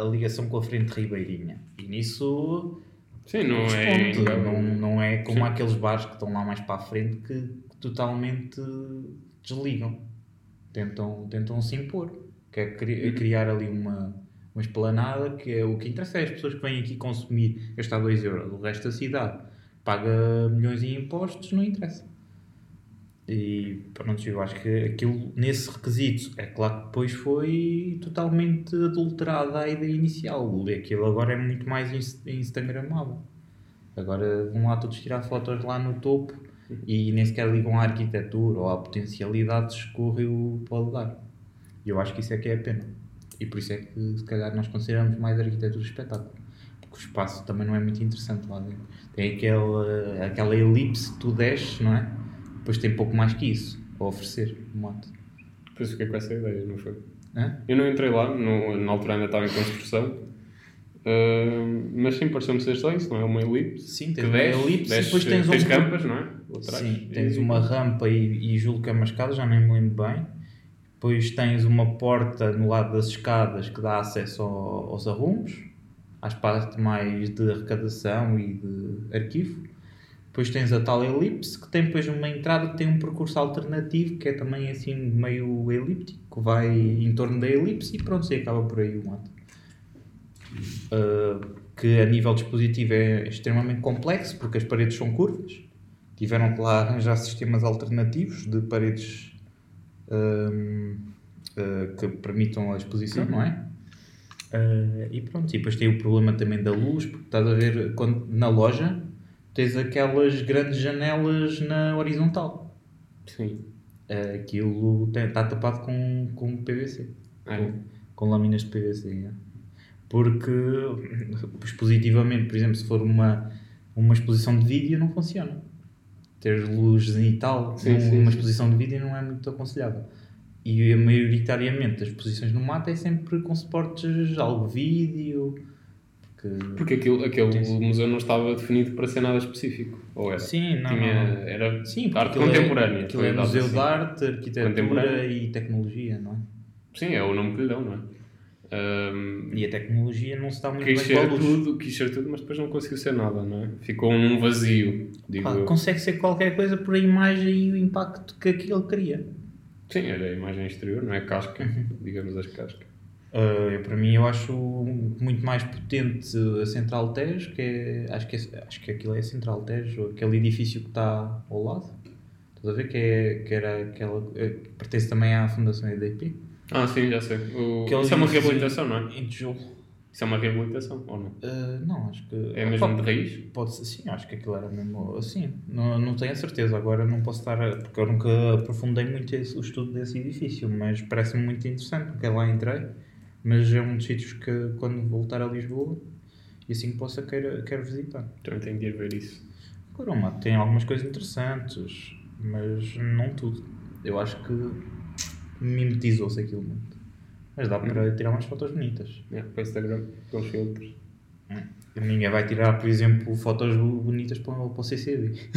a ligação com a frente ribeirinha. E nisso
Sim, não é.
Não, não é como
Sim.
aqueles bares que estão lá mais para a frente que, que totalmente desligam. Tentam, tentam se impor. Que é cri- é criar ali uma, uma esplanada que é o que interessa é as pessoas que vêm aqui consumir, gastar 2 euros. O resto da cidade paga milhões em impostos, não interessa. E pronto, eu acho que aquilo, nesse requisito, é claro que depois foi totalmente adulterada a ideia inicial. Aquilo agora é muito mais ins- instagramável. Agora vão lá todos tirar fotos lá no topo e nem sequer ligam à arquitetura ou à potencialidades que o rio pode dar. E eu acho que isso é que é a pena. E por isso é que se calhar nós consideramos mais arquitetura espetáculo. Porque o espaço também não é muito interessante lá dentro. Tem aquela, aquela elipse que tu desces, não é? Depois tem pouco mais que isso a oferecer o mato.
Depois fiquei com essa ideia, não foi?
Hã?
Eu não entrei lá, no, na altura ainda estava em construção. Ah, mas sim, pareceu-me ser só isso, não é? Uma elipse.
Sim, tens uma
desce,
elipse e
desce,
depois tens um-
campas, não é? Atrás.
Sim, tens
E-
uma rampa e, e julgo que é uma escada, já nem me lembro bem. Depois tens uma porta no lado das escadas que dá acesso ao- aos arrumos, às partes mais de arrecadação e de arquivo. Depois tens a tal elipse que tem depois uma entrada que tem um percurso alternativo que é também assim meio elíptico, que vai em torno da elipse e pronto, e acaba por aí o mato. Uh, que a nível dispositivo é extremamente complexo porque as paredes são curvas. Tiveram que lá arranjar sistemas alternativos de paredes um, uh, que permitam a exposição, não é? Uh, e pronto, e depois tem o problema também da luz, porque estás a ver quando, na loja tens aquelas grandes janelas na horizontal.
Sim.
Aquilo está tapado com, com PVC
É.
com, com lâminas de PVC. é. Porque expositivamente, por exemplo, se for uma, uma exposição de vídeo, não funciona. Ter luz e tal
Sim,
num-
sim,
numa
sim.
exposição de vídeo não é muito aconselhável. E maioritariamente as exposições no mato é sempre com suportes algo vídeo. Que...
Porque aquilo, aquele
Tem-
museu não estava definido para ser nada específico. Ou era?
Sim, não,
Tinha,
não.
Era
Sim, porque
arte
aquilo é-
contemporânea.
Aquilo é
dado
Museu
assim.
de Arte, Arquitetura
Contemporânea.
e Tecnologia, não é?
Sim, é o nome que lhe dão, não é? Ahm,
E a tecnologia não se dá muito
quis
bem com a
ser
luz.
tudo, quis ser tudo, mas depois não conseguiu ser nada, não é? Ficou um vazio, digo
Pá,
eu.
consegue ser qualquer coisa por a imagem e o impacto que aquilo cria.
Sim, era a imagem exterior, não é casca,
Uhum.
digamos as cascas.
Uh, para mim, eu acho muito mais potente a Central Tejo, que é, acho, que é, acho que aquilo é a Central Tejo, aquele edifício que está ao lado. Estás a ver? Que, é, que era aquela. eh, pertence também à Fundação EDP.
Ah, sim, já sei. O...
Aquele
Isso é uma reabilitação, não é?
Em tijolo.
Isso é uma reabilitação, ou não?
Uh, não, acho que.
É mesmo
Pá,
de raiz?
Pode ser, sim, acho que aquilo era mesmo assim. Não, não tenho a certeza, agora não posso estar. a- Porque eu nunca aprofundei muito esse- o estudo desse edifício, mas parece-me muito interessante, porque lá entrei. Mas é um dos sítios que, quando voltar a Lisboa, e assim que possa, quero, quero visitar.
Também tenho de ir ver isso.
Agora, tem algumas coisas interessantes, mas não tudo. Eu acho que mimetizou-se aquilo muito. Mas dá para tirar umas fotos bonitas.
É, para o Instagram, com os filtros.
Ninguém vai tirar, por exemplo, fotos bonitas para, para o CCD.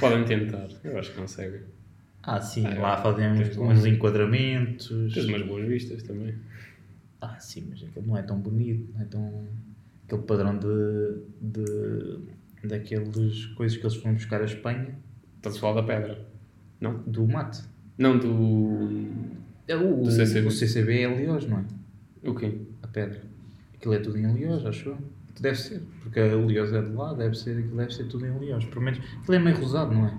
Podem tentar, eu acho que conseguem.
Ah, sim,
Ah,
lá
é.
fazemos uns enquadramentos.
Tens umas boas vistas também.
Ah, sim, mas aquilo não é tão bonito, não é tão. aquele padrão de. de daqueles coisas que eles foram buscar a Espanha,
Estás a falar da pedra? Não?
do mate.
Não, do.
É o,
Do CCB.
o CCB é Leós, não é?
O quê?
A pedra. Aquilo é tudo em Leós, acho eu. Deve ser, porque a Leós é de lá, deve ser, aquilo deve ser tudo em Leós. Pelo menos, aquilo é meio rosado, não é?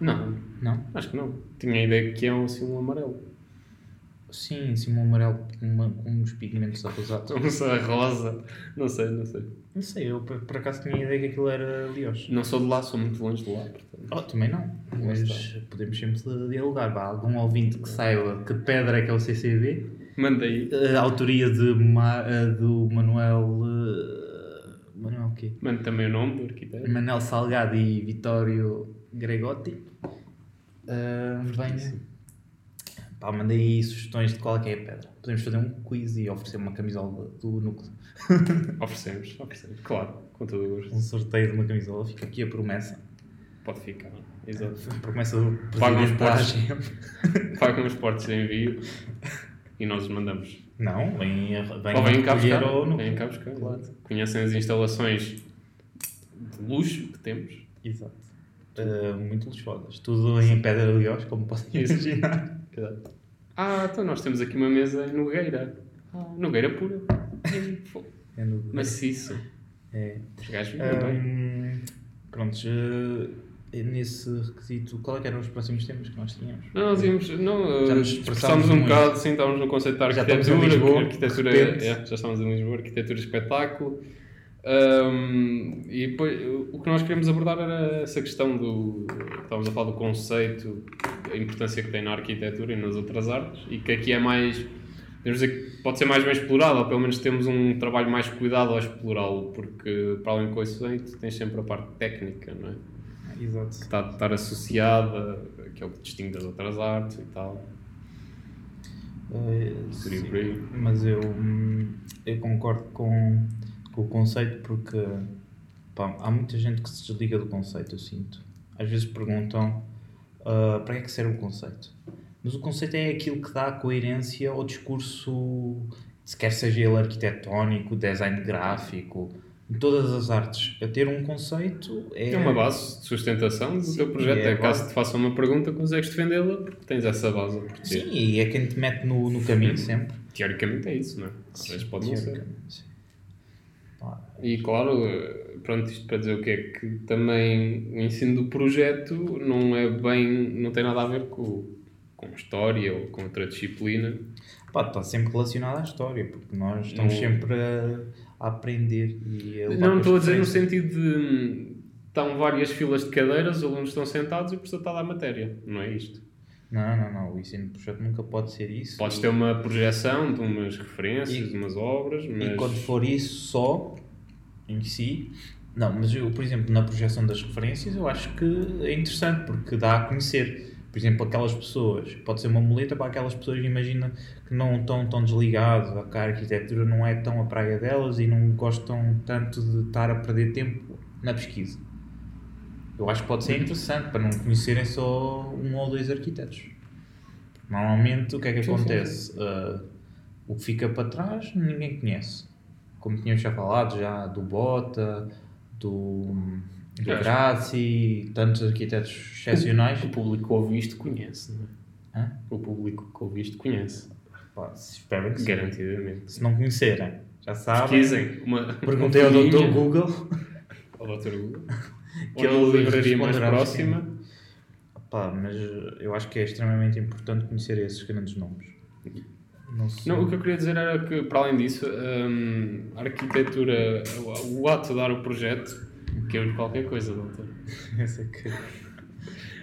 Não,
Não?
acho que não. Tinha a ideia que é um, assim um amarelo.
Sim, sim, um amarelo com, uma, com uns pigmentos rosados.
Não sei, rosa. Não sei, não sei.
Não sei, eu por, por acaso tinha a ideia que aquilo era Leós.
Não sou de lá, sou muito longe de lá. Portanto.
Oh, também não, mas podemos sempre dialogar. Vá, algum ouvinte que saiba que pedra é que é o CCB,
Manda aí.
a autoria de Ma, eh, do Manuel. eh, Manuel o quê?
Manda também o nome do arquiteto.
Manel Salgado e Vitório Gregotti. Uh, venha. Pá, mandei aí sugestões de qual é que é a pedra. Podemos fazer um quiz e oferecer uma camisola do núcleo. [laughs]
Oferecemos, oferecemos. Claro, com todo o gosto.
Um sorteio de uma camisola. Fica aqui a promessa.
Pode ficar. Exato.
A promessa do
Pagam os portos. [laughs] Pagam os portos de envio e nós os mandamos.
Não, vem, vem
Ou vêm cá buscar.
ao núcleo.
Vêm cá buscar, claro. Conhecem as instalações de luxo que temos.
Exato. Uh, muito luxuosas. Tudo em pedra de Leós, como [laughs] podem imaginar.
Exato. Ah, então nós temos aqui uma mesa em Nogueira. Ah, Nogueira pura.
É no-
Maciço.
É.
Os gajos.
Hum, prontos, uh, nesse requisito, qual é que eram os próximos temas que nós tínhamos?
Não, nós íamos, não,
Já nos
expressámos um bocado, sim, estávamos no conceito da
Já
arquitetura,
estamos em Lisboa,
arquitetura, é, já estamos em Lisboa, arquitetura espetáculo. Um, e depois, o que nós queríamos abordar era essa questão do. Estávamos a falar do conceito, a importância que tem na arquitetura e nas outras artes, e que aqui é mais. Podemos dizer que pode ser mais bem explorado, ou pelo menos temos um trabalho mais cuidado ao explorá-lo, porque para além do conceito tens sempre a parte técnica, não é?
Exato.
que está a estar associada, que é o que distingue das outras artes e tal.
Uh,
Seria
sim. Mas eu, hum, eu concordo com, com o conceito porque pá, há muita gente que se desliga do conceito, eu sinto. Às vezes perguntam ah, para que é que serve o conceito. Mas o conceito é aquilo que dá coerência ao discurso, se quer seja ele arquitetónico, design gráfico, em todas as artes. A ter um conceito é,
É uma base de sustentação do
Sim,
teu projeto.
é
É, caso te faça uma pergunta, consegues defendê-la porque tens essa base.
Sim, e é quem te mete no, no caminho sempre.
Teoricamente é isso, não é? Às vezes pode não ser.
Sim.
E claro, eh, pronto, isto para dizer o que é que também o ensino do projeto não é bem, não tem nada a ver com, com história ou com outra disciplina.
Pá, está sempre relacionado à história, porque nós estamos
Não-
sempre a, a aprender e a
Não estou a dizer no sentido de hum, estão várias filas de cadeiras, os alunos estão sentados e o professor está a dar matéria. Não é isto.
Não, não, não. O ensino de projeto nunca pode ser isso.
Podes ter uma projeção de umas referências,
E-
de umas obras, mas.
E quando for isso só, em si. Não, mas eu, por exemplo, na projeção das referências, eu acho que é interessante porque dá a conhecer. Por exemplo, aquelas pessoas, pode ser uma muleta para aquelas pessoas, imagina, que não estão tão desligados, que a arquitetura não é tão a praia delas e não gostam tanto de estar a perder tempo na pesquisa. Eu acho que pode ser interessante para não conhecerem só um ou dois arquitetos. Normalmente, o que é que
Sim, sim,
acontece? Ah, o que fica para trás, ninguém conhece. Como tínhamos já falado, já do Bota, do, do Grazi, tantos arquitetos excepcionais.
O público que ouve isto conhece, não é?
Hã?
O público que ouve isto conhece.
Pá, espero que sim.
Garantidamente.
Se não conhecerem, já sabem.
Pesquisem. Uma,
Perguntei ao Dr. Google.
Ao Dr. Google. [laughs]
Que
na
ele
livraria mais próxima.
Pá, mas eu acho que é extremamente importante conhecer esses grandes nomes. Não, sei.
Não, o que eu queria dizer era que, para além disso, hum, a arquitetura, o, o ato de dar o projeto, que é qualquer coisa, doutor. [laughs]
Essa é que-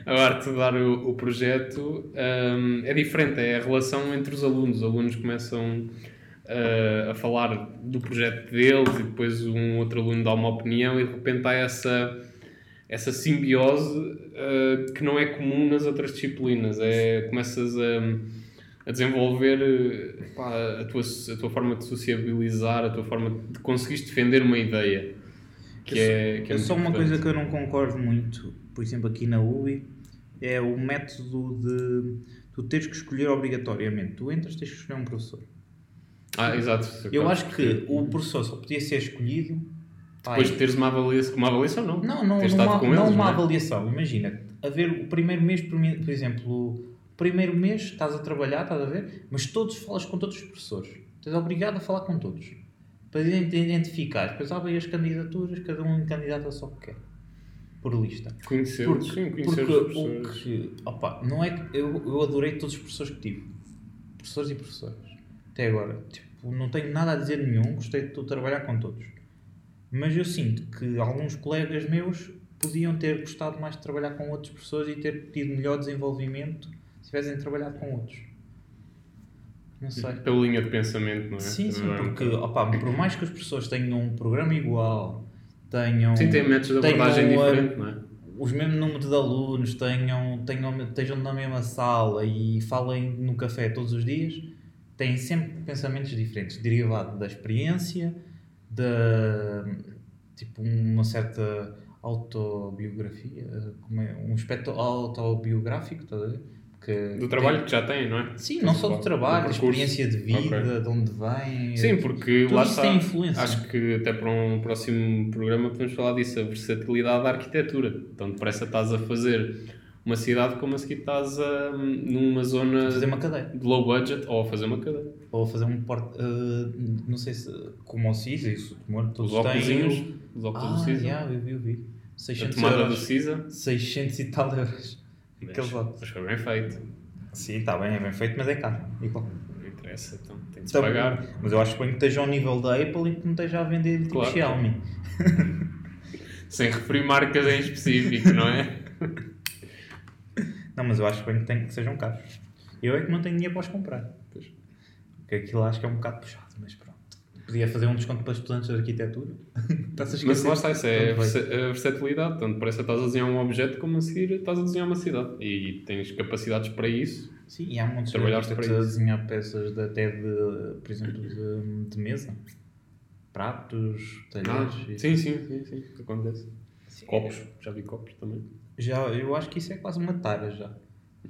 A arte de dar o, o projeto hum, é diferente, é a relação entre os alunos. Os alunos começam uh, a falar do projeto deles e depois um outro aluno dá uma opinião e de repente há essa, essa simbiose uh, que não é comum nas outras disciplinas. É, começas a a desenvolver eh, pá, a, tua, a tua forma de sociabilizar, a tua forma de conseguires defender uma ideia. Que
Eu
é, que é
É só uma coisa que eu não concordo muito, por exemplo, aqui na UI, é o método de tu teres que escolher obrigatoriamente. Tu entras, tens que escolher um professor.
Ah, exato.
Eu acho que o professor só podia ser escolhido.
Depois de teres uma avaliação, uma avaliação não.
Não, não,
Teres
não,
com
não
eles,
uma
é?
avaliação. Imagina, haver o primeiro mês, por exemplo, o primeiro mês estás a trabalhar, estás a ver, mas todos falas com todos os professores. Estás obrigado a falar com todos. Para ident- identificar. Depois abrem as candidaturas, cada um candidata só o que quer. Por lista.
Conhecer,
Porque,
sim, conhecer
porque
os professores.
que. Opa, não é que. Eu, eu adorei todos os professores que tive. Professores e professoras. Até agora. Tipo, não tenho nada a dizer nenhum. Gostei de trabalhar com todos. Mas eu sinto que alguns colegas meus podiam ter gostado mais de trabalhar com outros professores e ter tido melhor desenvolvimento se tivessem trabalhado com outros. Não sei.
Pela linha de pensamento, não é?
Sim, sim,
Também é
porque
bocado-
opa, por mais que as pessoas tenham um programa igual, tenham.
Sim, tem métodos de abordagem diferente, não é?
os mesmos números de alunos, tenham, tenham, estejam na mesma sala e falem no café todos os dias, têm sempre pensamentos diferentes, derivado da experiência, da tipo uma certa autobiografia, como é, um aspecto autobiográfico, estás a ver? Que
Do trabalho que já tem, não é?
Sim, não só do trabalho, da experiência de vida,
Ok.
de onde vem.
Sim, porque lá está.
tem influência.
Acho que até para um próximo programa podemos falar disso, a versatilidade da arquitetura. Então, depressa estás a fazer uma cidade como a seguir estás a, numa zona
fazer uma cadeira.
de low budget ou a fazer uma cadeira.
Ou fazer um porte. uh, não sei se. Como o CISA, isso, o Tomor, todos
Os óculos,
têm.
os óculos
Ah,
do CISA,
yeah, eu vi, eu vi.
a
600
tomada do
euros.
CISA.
600 e tal euros.
Mas,
Aqueles óculos.
mas foi bem feito.
Sim, está bem, é bem feito, mas é caro. Igual.
Não interessa, então tem de se
Tá
pagar.
Mas eu acho que bem que esteja ao nível da Apple e que não esteja a vender tipo
Claro.
Xiaomi. [laughs] [laughs]
Sem referir marcas em específico, não é? [laughs]
Não, mas eu acho bem que tem que sejam caros. Eu é que não tenho dinheiro para os comprar.
Pois.
Porque aquilo acho que é um bocado puxado, mas pronto. Podia fazer um desconto para estudantes de arquitetura. [laughs] A esquecer.
Mas lá está, isso é a a versatilidade. Tanto parece que estás a desenhar um objeto como a seguir estás a desenhar uma cidade. E tens capacidades para isso.
Sim, e há muitos arquitetos
para
a
isso.
desenhar peças de, até de, por exemplo, de, de mesa. Pratos, talheres.
Ah, sim, sim, sim, sim. Acontece.
Sim.
Copos, já vi copos também.
Já, eu acho que isso é quase uma tara já.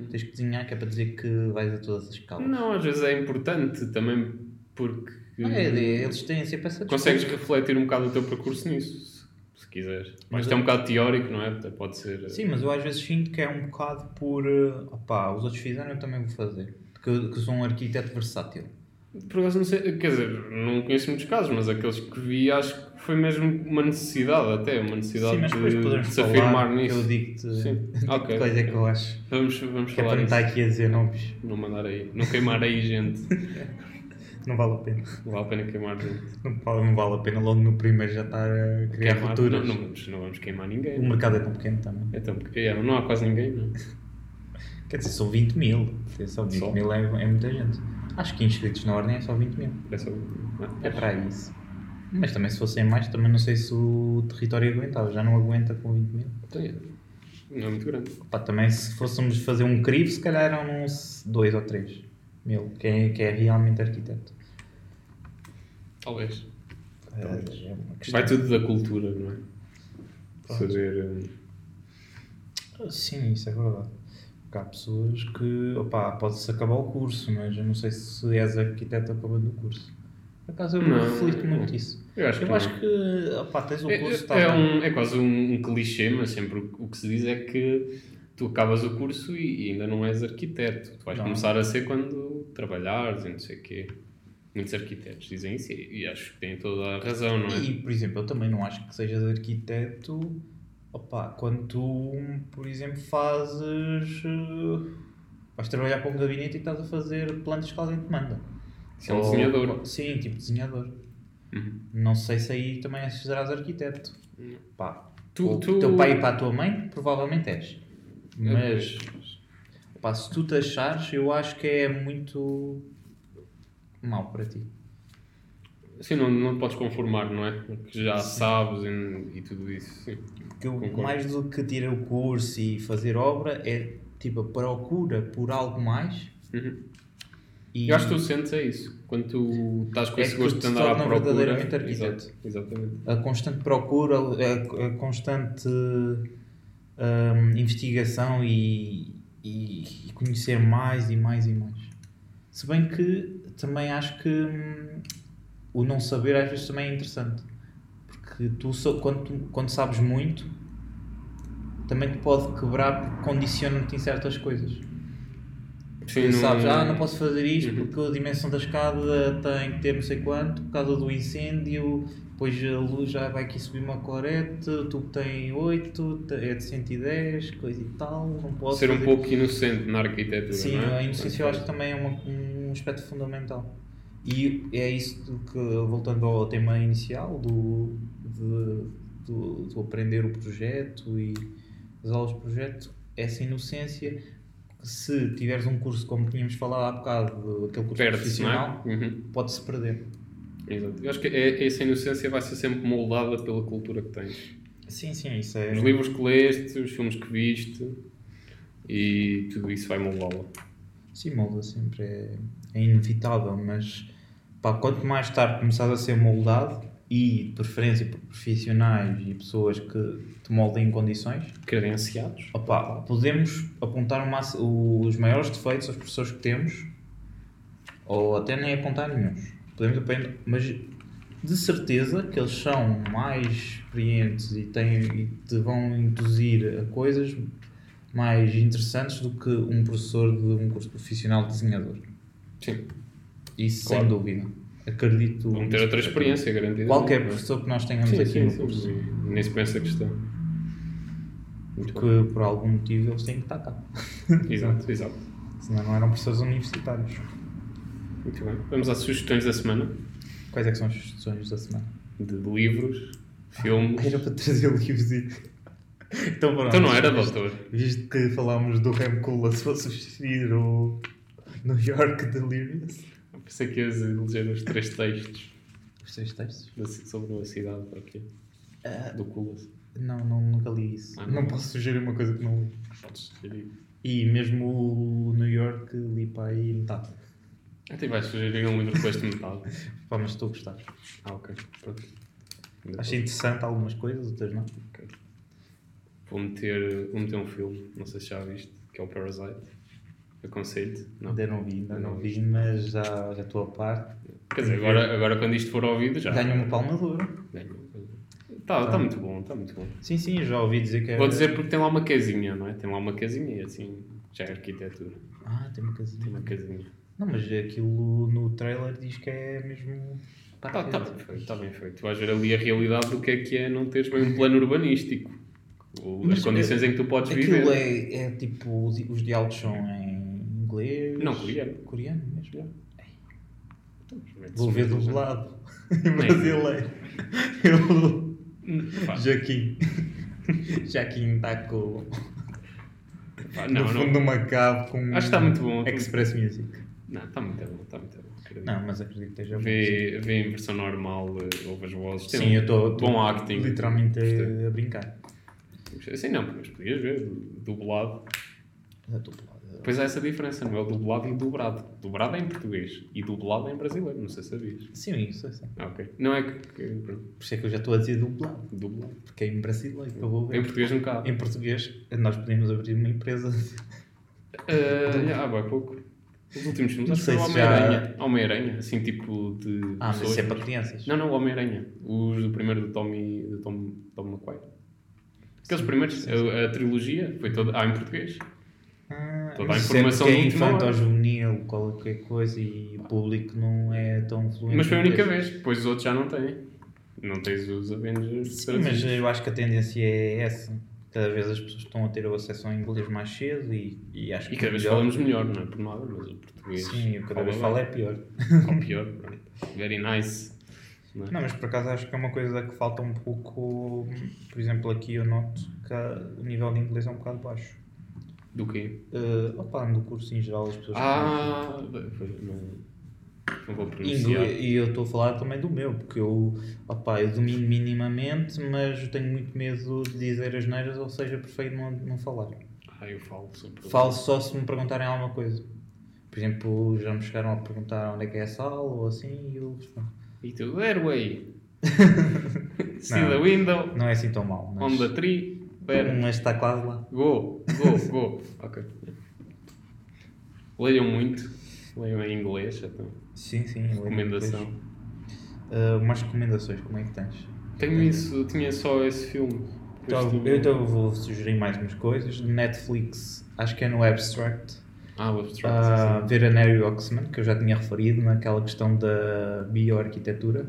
Tens que desenhar que é para dizer que vais a todas as escalas.
Hum. Não, às vezes é importante também porque
Não, é, eles têm sempre essa
consegues refletir um bocado o teu percurso nisso, se, se quiseres.
Mas
isto é um bocado teórico, não é? Pode ser.
Sim, mas eu às vezes sinto que é um bocado por. eh, opá, os outros fizeram, eu também vou fazer. Que, que sou um arquiteto versátil.
Por acaso não sei, quer dizer, não conheço muitos casos, mas aqueles que vi acho que foi mesmo uma necessidade até, uma necessidade
Sim, mas depois
de, de se
falar.
afirmar nisso.
Eu digo-te
Sim, [laughs] ok.
que coisa é que eu acho.
Vamos, vamos
Que é
falar
para não estar aqui a dizer nomes.
Não mandar aí, não queimar aí gente. [laughs]
Não vale a pena.
Não vale a pena queimar gente.
Não vale, não vale a pena logo no primeiro já estar a criar
Queimar,
rupturas.
não, não, vamos, não vamos queimar ninguém.
O mercado é tão pequeno também.
É tão pequeno. É, não há quase ninguém, não. [laughs]
Quer dizer, são 20 mil. Atenção, 20
Só?
mil é, é muita gente. Acho que inscritos na ordem é só 20 mil.
É só.
É para isso. Mas também se fossem mais, também não sei se o território aguentava. Já não aguenta com 20 mil.
É. Não é muito grande.
Pá, também se fôssemos fazer um crivo, se calhar eram uns 2 ou 3 mil. Que é, que é realmente arquiteto.
Talvez.
É, é questão.
Vai tudo da cultura, não é?
Pronto.
Saber. hum,
Sim, isso é verdade. Porque há pessoas que, opá, pode-se acabar o curso, mas eu não sei se és arquiteto acabando o curso. Por acaso eu
Não,
reflito
não.
muito isso.
Eu acho que.
Eu
não.
acho que, opá, tens o
É,
curso,
é,
está
é um, é quase um, um clichê, mas sempre o, o que se diz é que tu acabas o curso e, e ainda não és arquiteto. Tu vais
Não.
começar a ser quando trabalhares e não sei o quê. Muitos arquitetos dizem isso e, e acho que têm toda a razão, não é?
E, por exemplo, eu também não acho que sejas arquiteto opá, quando tu, por exemplo, fazes. eh, vais trabalhar para um gabinete e estás a fazer plantas que alguém te manda.
Isso é um
Ou-
desenhador.
Sim, tipo desenhador.
Uhum.
Não sei se aí também és- serás arquiteto.
Uhum.
Pá,
Tu-
o
tu-
teu pai e para a tua mãe, provavelmente és. Mas, pá, se tu te achares, eu acho que é muito mau para ti.
Assim, não, não te podes conformar, não é? Porque já sabes e, e tudo isso. Sim.
Porque
Concordo.
mais do que tirar o curso e fazer obra, é tipo a procura por algo mais.
Uhum.
E
Eu acho que tu sentes é isso. Quando tu estás com
É
esse
que
gosto de andar à procura.
verdadeiramente arquiteto.
Exato, exatamente.
a constante procura, a, a constante hum, investigação e, e, e conhecer mais e mais e mais. Se bem que também acho que hum, o não saber às vezes também é interessante. Porque tu, quando, tu- quando sabes muito, também te pode quebrar porque condiciona-te em certas coisas.
Sim,
Tu sabes, ah, não posso fazer isto
Uhum.
porque a dimensão da escada tem que ter não sei quanto, por causa do incêndio, depois a luz já vai aqui subir uma corete, o tubo tem 8, é de 110, coisa e tal, não posso
Ser um pouco inocente na arquitetura.
Sim,
não é?
a inocência eu acho que também é uma- um aspecto fundamental. E é isso que, voltando ao tema inicial, do, de, do, do aprender o projeto e as aulas de projeto, essa inocência, se tiveres um curso como tínhamos falado há bocado, aquele curso
não
profissional,
é? Uhum.
pode-se perder.
Exato. Eu acho que é- essa inocência vai ser sempre moldada pela cultura que tens.
Sim, sim, isso é.
Os livros que leste, os filmes que viste e tudo isso vai moldá-la.
Sim, molda sempre, é, é inevitável, mas pá, quanto mais tarde começares a ser moldado, e de preferência por profissionais e pessoas que te moldem em condições,
Carenciados.
opá, podemos apontar máximo- os maiores defeitos aos professores que temos, ou até nem apontar nenhum. Podemos apenas, mas de certeza que eles são mais experientes e, têm, e te vão induzir a coisas mais interessantes do que um professor de um curso profissional de desenhador.
Sim.
Isso
Claro.
sem dúvida. Acredito.
Vão ter outra experiência, garantida.
Qualquer professor que nós tenhamos
Sim,
aqui
sim,
no curso.
Nem se pensa a questão. Muito bem.
Que por algum motivo eles têm que estar cá. [laughs]
Exato, exato.
Senão não eram professores universitários.
Muito bem. Vamos às sugestões da semana.
Quais é que são as sugestões da semana?
De livros, filmes.
Era para trazer livros e. [laughs] Então, pronto.
Então não era,
Visto-
doutor?
Visto que falámos do Rem Koolhaas, se fosse substituir o New York Delirious.
Pensei que ias eleger os três textos
Os seis textos?
da sobre a cidade aqui,
Ah,
do Culas.
não, não, nunca li isso.
Ah,
não.
não?
posso sugerir uma coisa que não li.
Podes sugerir.
E mesmo o New York li para aí metade.
Até vais sugerir um livro depois de metade. [laughs]
Pá, mas estou a gostar.
Ah, ok. Pronto.
Achei interessante algumas coisas, outras não.
Vou meter, vou meter um filme, não sei se já viste, que é o Parasite. Aconselho-te. Não.
Ainda não vi, ainda
Não
não
viste.
vi, mas já, já estou a par.
Quer dizer, agora, agora quando isto for ouvido já.
Ganho uma palma de ouro.
Está tá muito bom, está muito bom.
Sim, sim, já ouvi dizer que é.
Vou dizer porque tem lá uma casinha, não é? Tem lá uma casinha e assim já é arquitetura.
Ah, tem uma
Tem
casinha.
uma casinha.
Não, mas aquilo no trailer diz que é mesmo.
Está tá bem feito, está bem feito. Tu vais ver ali a realidade do que é que é não teres bem um [laughs] plano urbanístico. O-
Mas
as condições em que tu podes
Aquilo
viver.
é, é tipo. Os, os diálogos são em inglês.
Não, coreano.
Coreano mesmo.
Metes-
Vou ver dublado. em [laughs] brasileiro. Eu.
Pá,
Jaquim. [laughs] Jaquim está com.
pá,
no fundo
não.
de uma cave com.
Acho que está muito bom.
Express Music.
Não, está muito bom, está muito bom.
Não, mas acredito que esteja bom.
Vê, vê em versão normal, eh, ouve as vozes. Tem
Sim,
um
eu estou
bom acting.
literalmente
Gostei.
a, brincar.
Assim não, mas podias ver dublado.
Estou pelado.
Pois há essa diferença, não é o dublado e o dobrado. Dubrado é em português e dublado é em brasileiro, não sei se sabias.
Sim, isso sim.
Ah, ok. Não é que. que
Por isso é que eu já estou a dizer dublado.
dublado.
Porque é em brasileiro que eu vou ver.
Em português um bocado.
Em português, nós podemos abrir uma empresa.
Ah, ah, vai pouco. Os últimos filmes,
Não
acho que
sei
foi o
se já-
Homem-Aranha. Homem-Aranha, assim tipo de.
Ah, mas isso é para crianças.
Não, não, o Homem-Aranha. Os do primeiro do Tommy. do Tom, Tom McQuaid. Aqueles primeiros, a, a trilogia, foi toda. Ah, em português.
Ah,
Toda a
é
informação
porque é
ano.
ou juvenil, qualquer coisa, e o público não é tão fluente.
Mas foi a única vez, depois os outros já não têm. Não tens os Avengers.
Sim, mas eu acho que a tendência é essa. Cada vez as pessoas estão a ter o acesso ao inglês mais cedo e, e acho que
E cada vez
melhor.
falamos melhor, não é por nada, mas o português.
Sim, eu cada vez falo é pior.
Ou pior, pronto. Very nice. Não é?
Não, mas por acaso acho que é uma coisa que falta um pouco. Por exemplo, aqui eu noto que o nível de inglês é um bocado baixo.
Do quê?
Uh, opa, no curso em geral as pessoas.
Ah, não, não vou pronunciar.
E eu estou a falar também do meu, porque eu, opa, eu domino minimamente, mas tenho muito medo de dizer as neiras, ou seja, prefiro não, não falar.
Ah, eu falo sempre.
Falo só se me perguntarem alguma coisa. Por exemplo, já me chegaram a perguntar onde é que é a sala ou assim, e eu respondo.
E tu, airway. [laughs] See
Não.
the window.
Não é assim tão mal,
On
mas
the tree. Pera.
Mas está quase lá.
Go, go, go. [laughs] ok. Leiam muito. Leiam em inglês. Então.
Sim, sim.
Recomendação.
Ah, mais recomendações, como é que tens?
Tenho isso, tinha só esse filme.
Então, eu então vou sugerir mais umas coisas. Netflix, acho que é no Abstract.
Ah, o Abstract. sim.
ver a Neri Oxman, que eu já tinha referido naquela questão da bioarquitetura.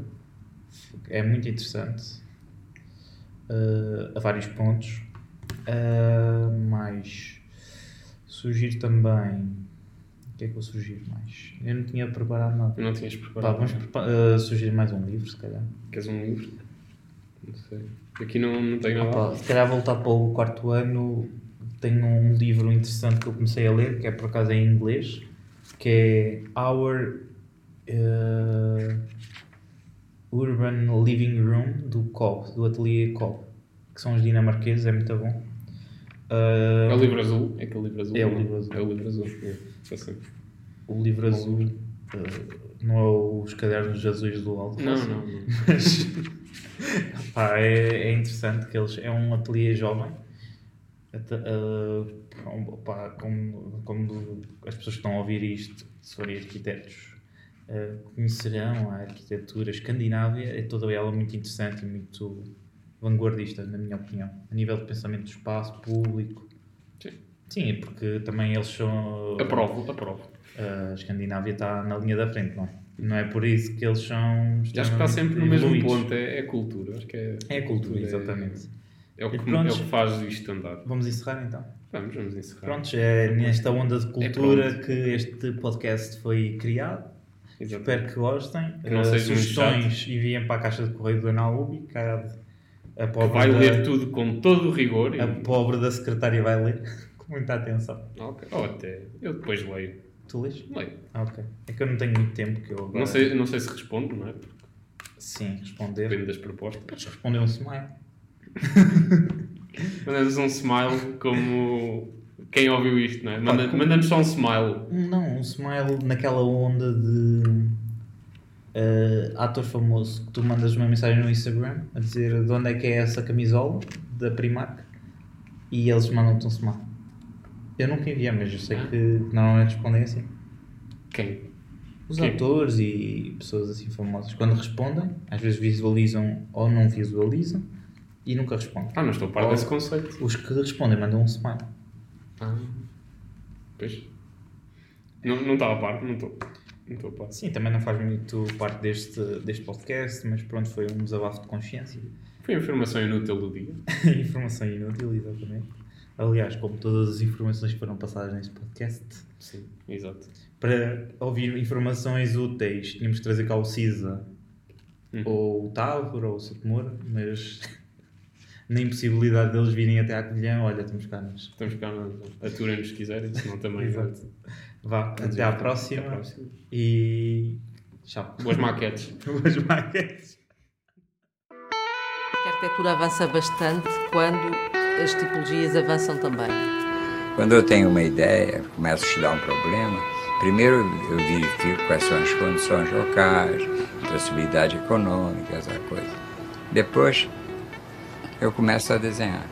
É muito interessante. Uh, a vários pontos. Uh, mais. Sugiro também. O que é que eu sugiro mais? Eu não tinha preparado nada.
Não tinhas
Pá,
preparado.
vamos prepa- uh, sugerir mais um livro, se calhar.
Queres um livro? Não sei. Aqui não, não tenho nada.
Pá, se calhar voltar para o quarto ano, tenho um livro interessante que eu comecei a ler, que é por acaso em inglês, que é Our eh, Urban Living Room do Cobb, do ateliê Cobb, que são os dinamarqueses, é muito bom. Eh,
É o livro azul? É aquele livro azul?
É o
não?
livro azul.
É o livro azul. É,
o livro azul eh, não é os cadernos azuis do Alto
Não, não, não.
Mas [laughs] pá, é, é interessante que eles é um ateliê jovem. Até, ah, um, pá, como, como as pessoas que estão a ouvir isto, se forem arquitetos, ah, conhecerão a arquitetura escandinávia, é toda ela muito interessante e muito vanguardista, na minha opinião, a nível de pensamento do espaço público.
Sim.
Sim, porque também eles são.
Aprovo, aprovo.
A Escandinávia está na linha da frente, não é? Não é por isso que eles são.
Acho que está sempre no mesmo ponto. É, é cultura. Acho que é,
É a cultura, exatamente.
É, o que,
E pronto.
é o que faz isto andar.
Vamos encerrar então.
Vamos, vamos encerrar.
Prontos, é nesta onda de cultura
pronto.
que este podcast foi criado.
Exato.
Espero que gostem.
Que muito
sugestões enviem para a caixa de correio do Anaubi, a, pobre
vai
da,
ler tudo com todo o rigor. E...
a pobre da secretária vai ler [laughs] com muita atenção.
Ok. Ou até. Eu depois leio.
Tu lês?
Leio.
Ah, ok. É que eu não tenho muito tempo que eu agora...
Não sei, não sei se respondo, não é? Porque
Sim, responder.
Depende das propostas.
Podes responder um smile. [laughs]
Mandamos um smile como quem ouviu isto, não é? Manda- Manda-nos só um smile.
Não, um smile naquela onda de eh, ator famoso que tu mandas uma mensagem no Instagram a dizer de onde é que é essa camisola da Primark e eles mandam-te um smile. Eu nunca enviei, mas eu sei que normalmente respondem assim.
Quem?
Os
Quem?
atores e pessoas assim famosas, quando respondem, às vezes visualizam ou não visualizam e nunca respondem.
Ah, não estou a par desse conceito.
Os que respondem mandam um smile.
Ah, pois. Não, não estava a par, não estou. A par.
Sim, também não faz muito parte deste, deste podcast, mas pronto, foi um desabafo de consciência.
Foi a informação inútil do dia. [laughs]
Informação inútil, exatamente. Aliás, como todas as informações que foram passadas neste podcast,
Sim, exato.
para ouvir informações úteis, tínhamos que trazer cá o CISA,
Hum.
ou o Távora, ou o Sotomora, mas [laughs] na impossibilidade deles virem até à Covilhã, olha, estamos cá nós.
Estamos cá, na- aturem-nos se quiserem, senão também.
Exato. Vá, até à próxima,
Até à próxima.
e tchau.
Boas maquetes. [laughs]
Boas maquetes.
A arquitetura avança bastante quando as tipologias avançam também.
Quando eu tenho uma ideia, começo a estudar um problema, primeiro eu verifico quais são as condições locais, possibilidade econômica, essa coisa. Depois eu começo a desenhar.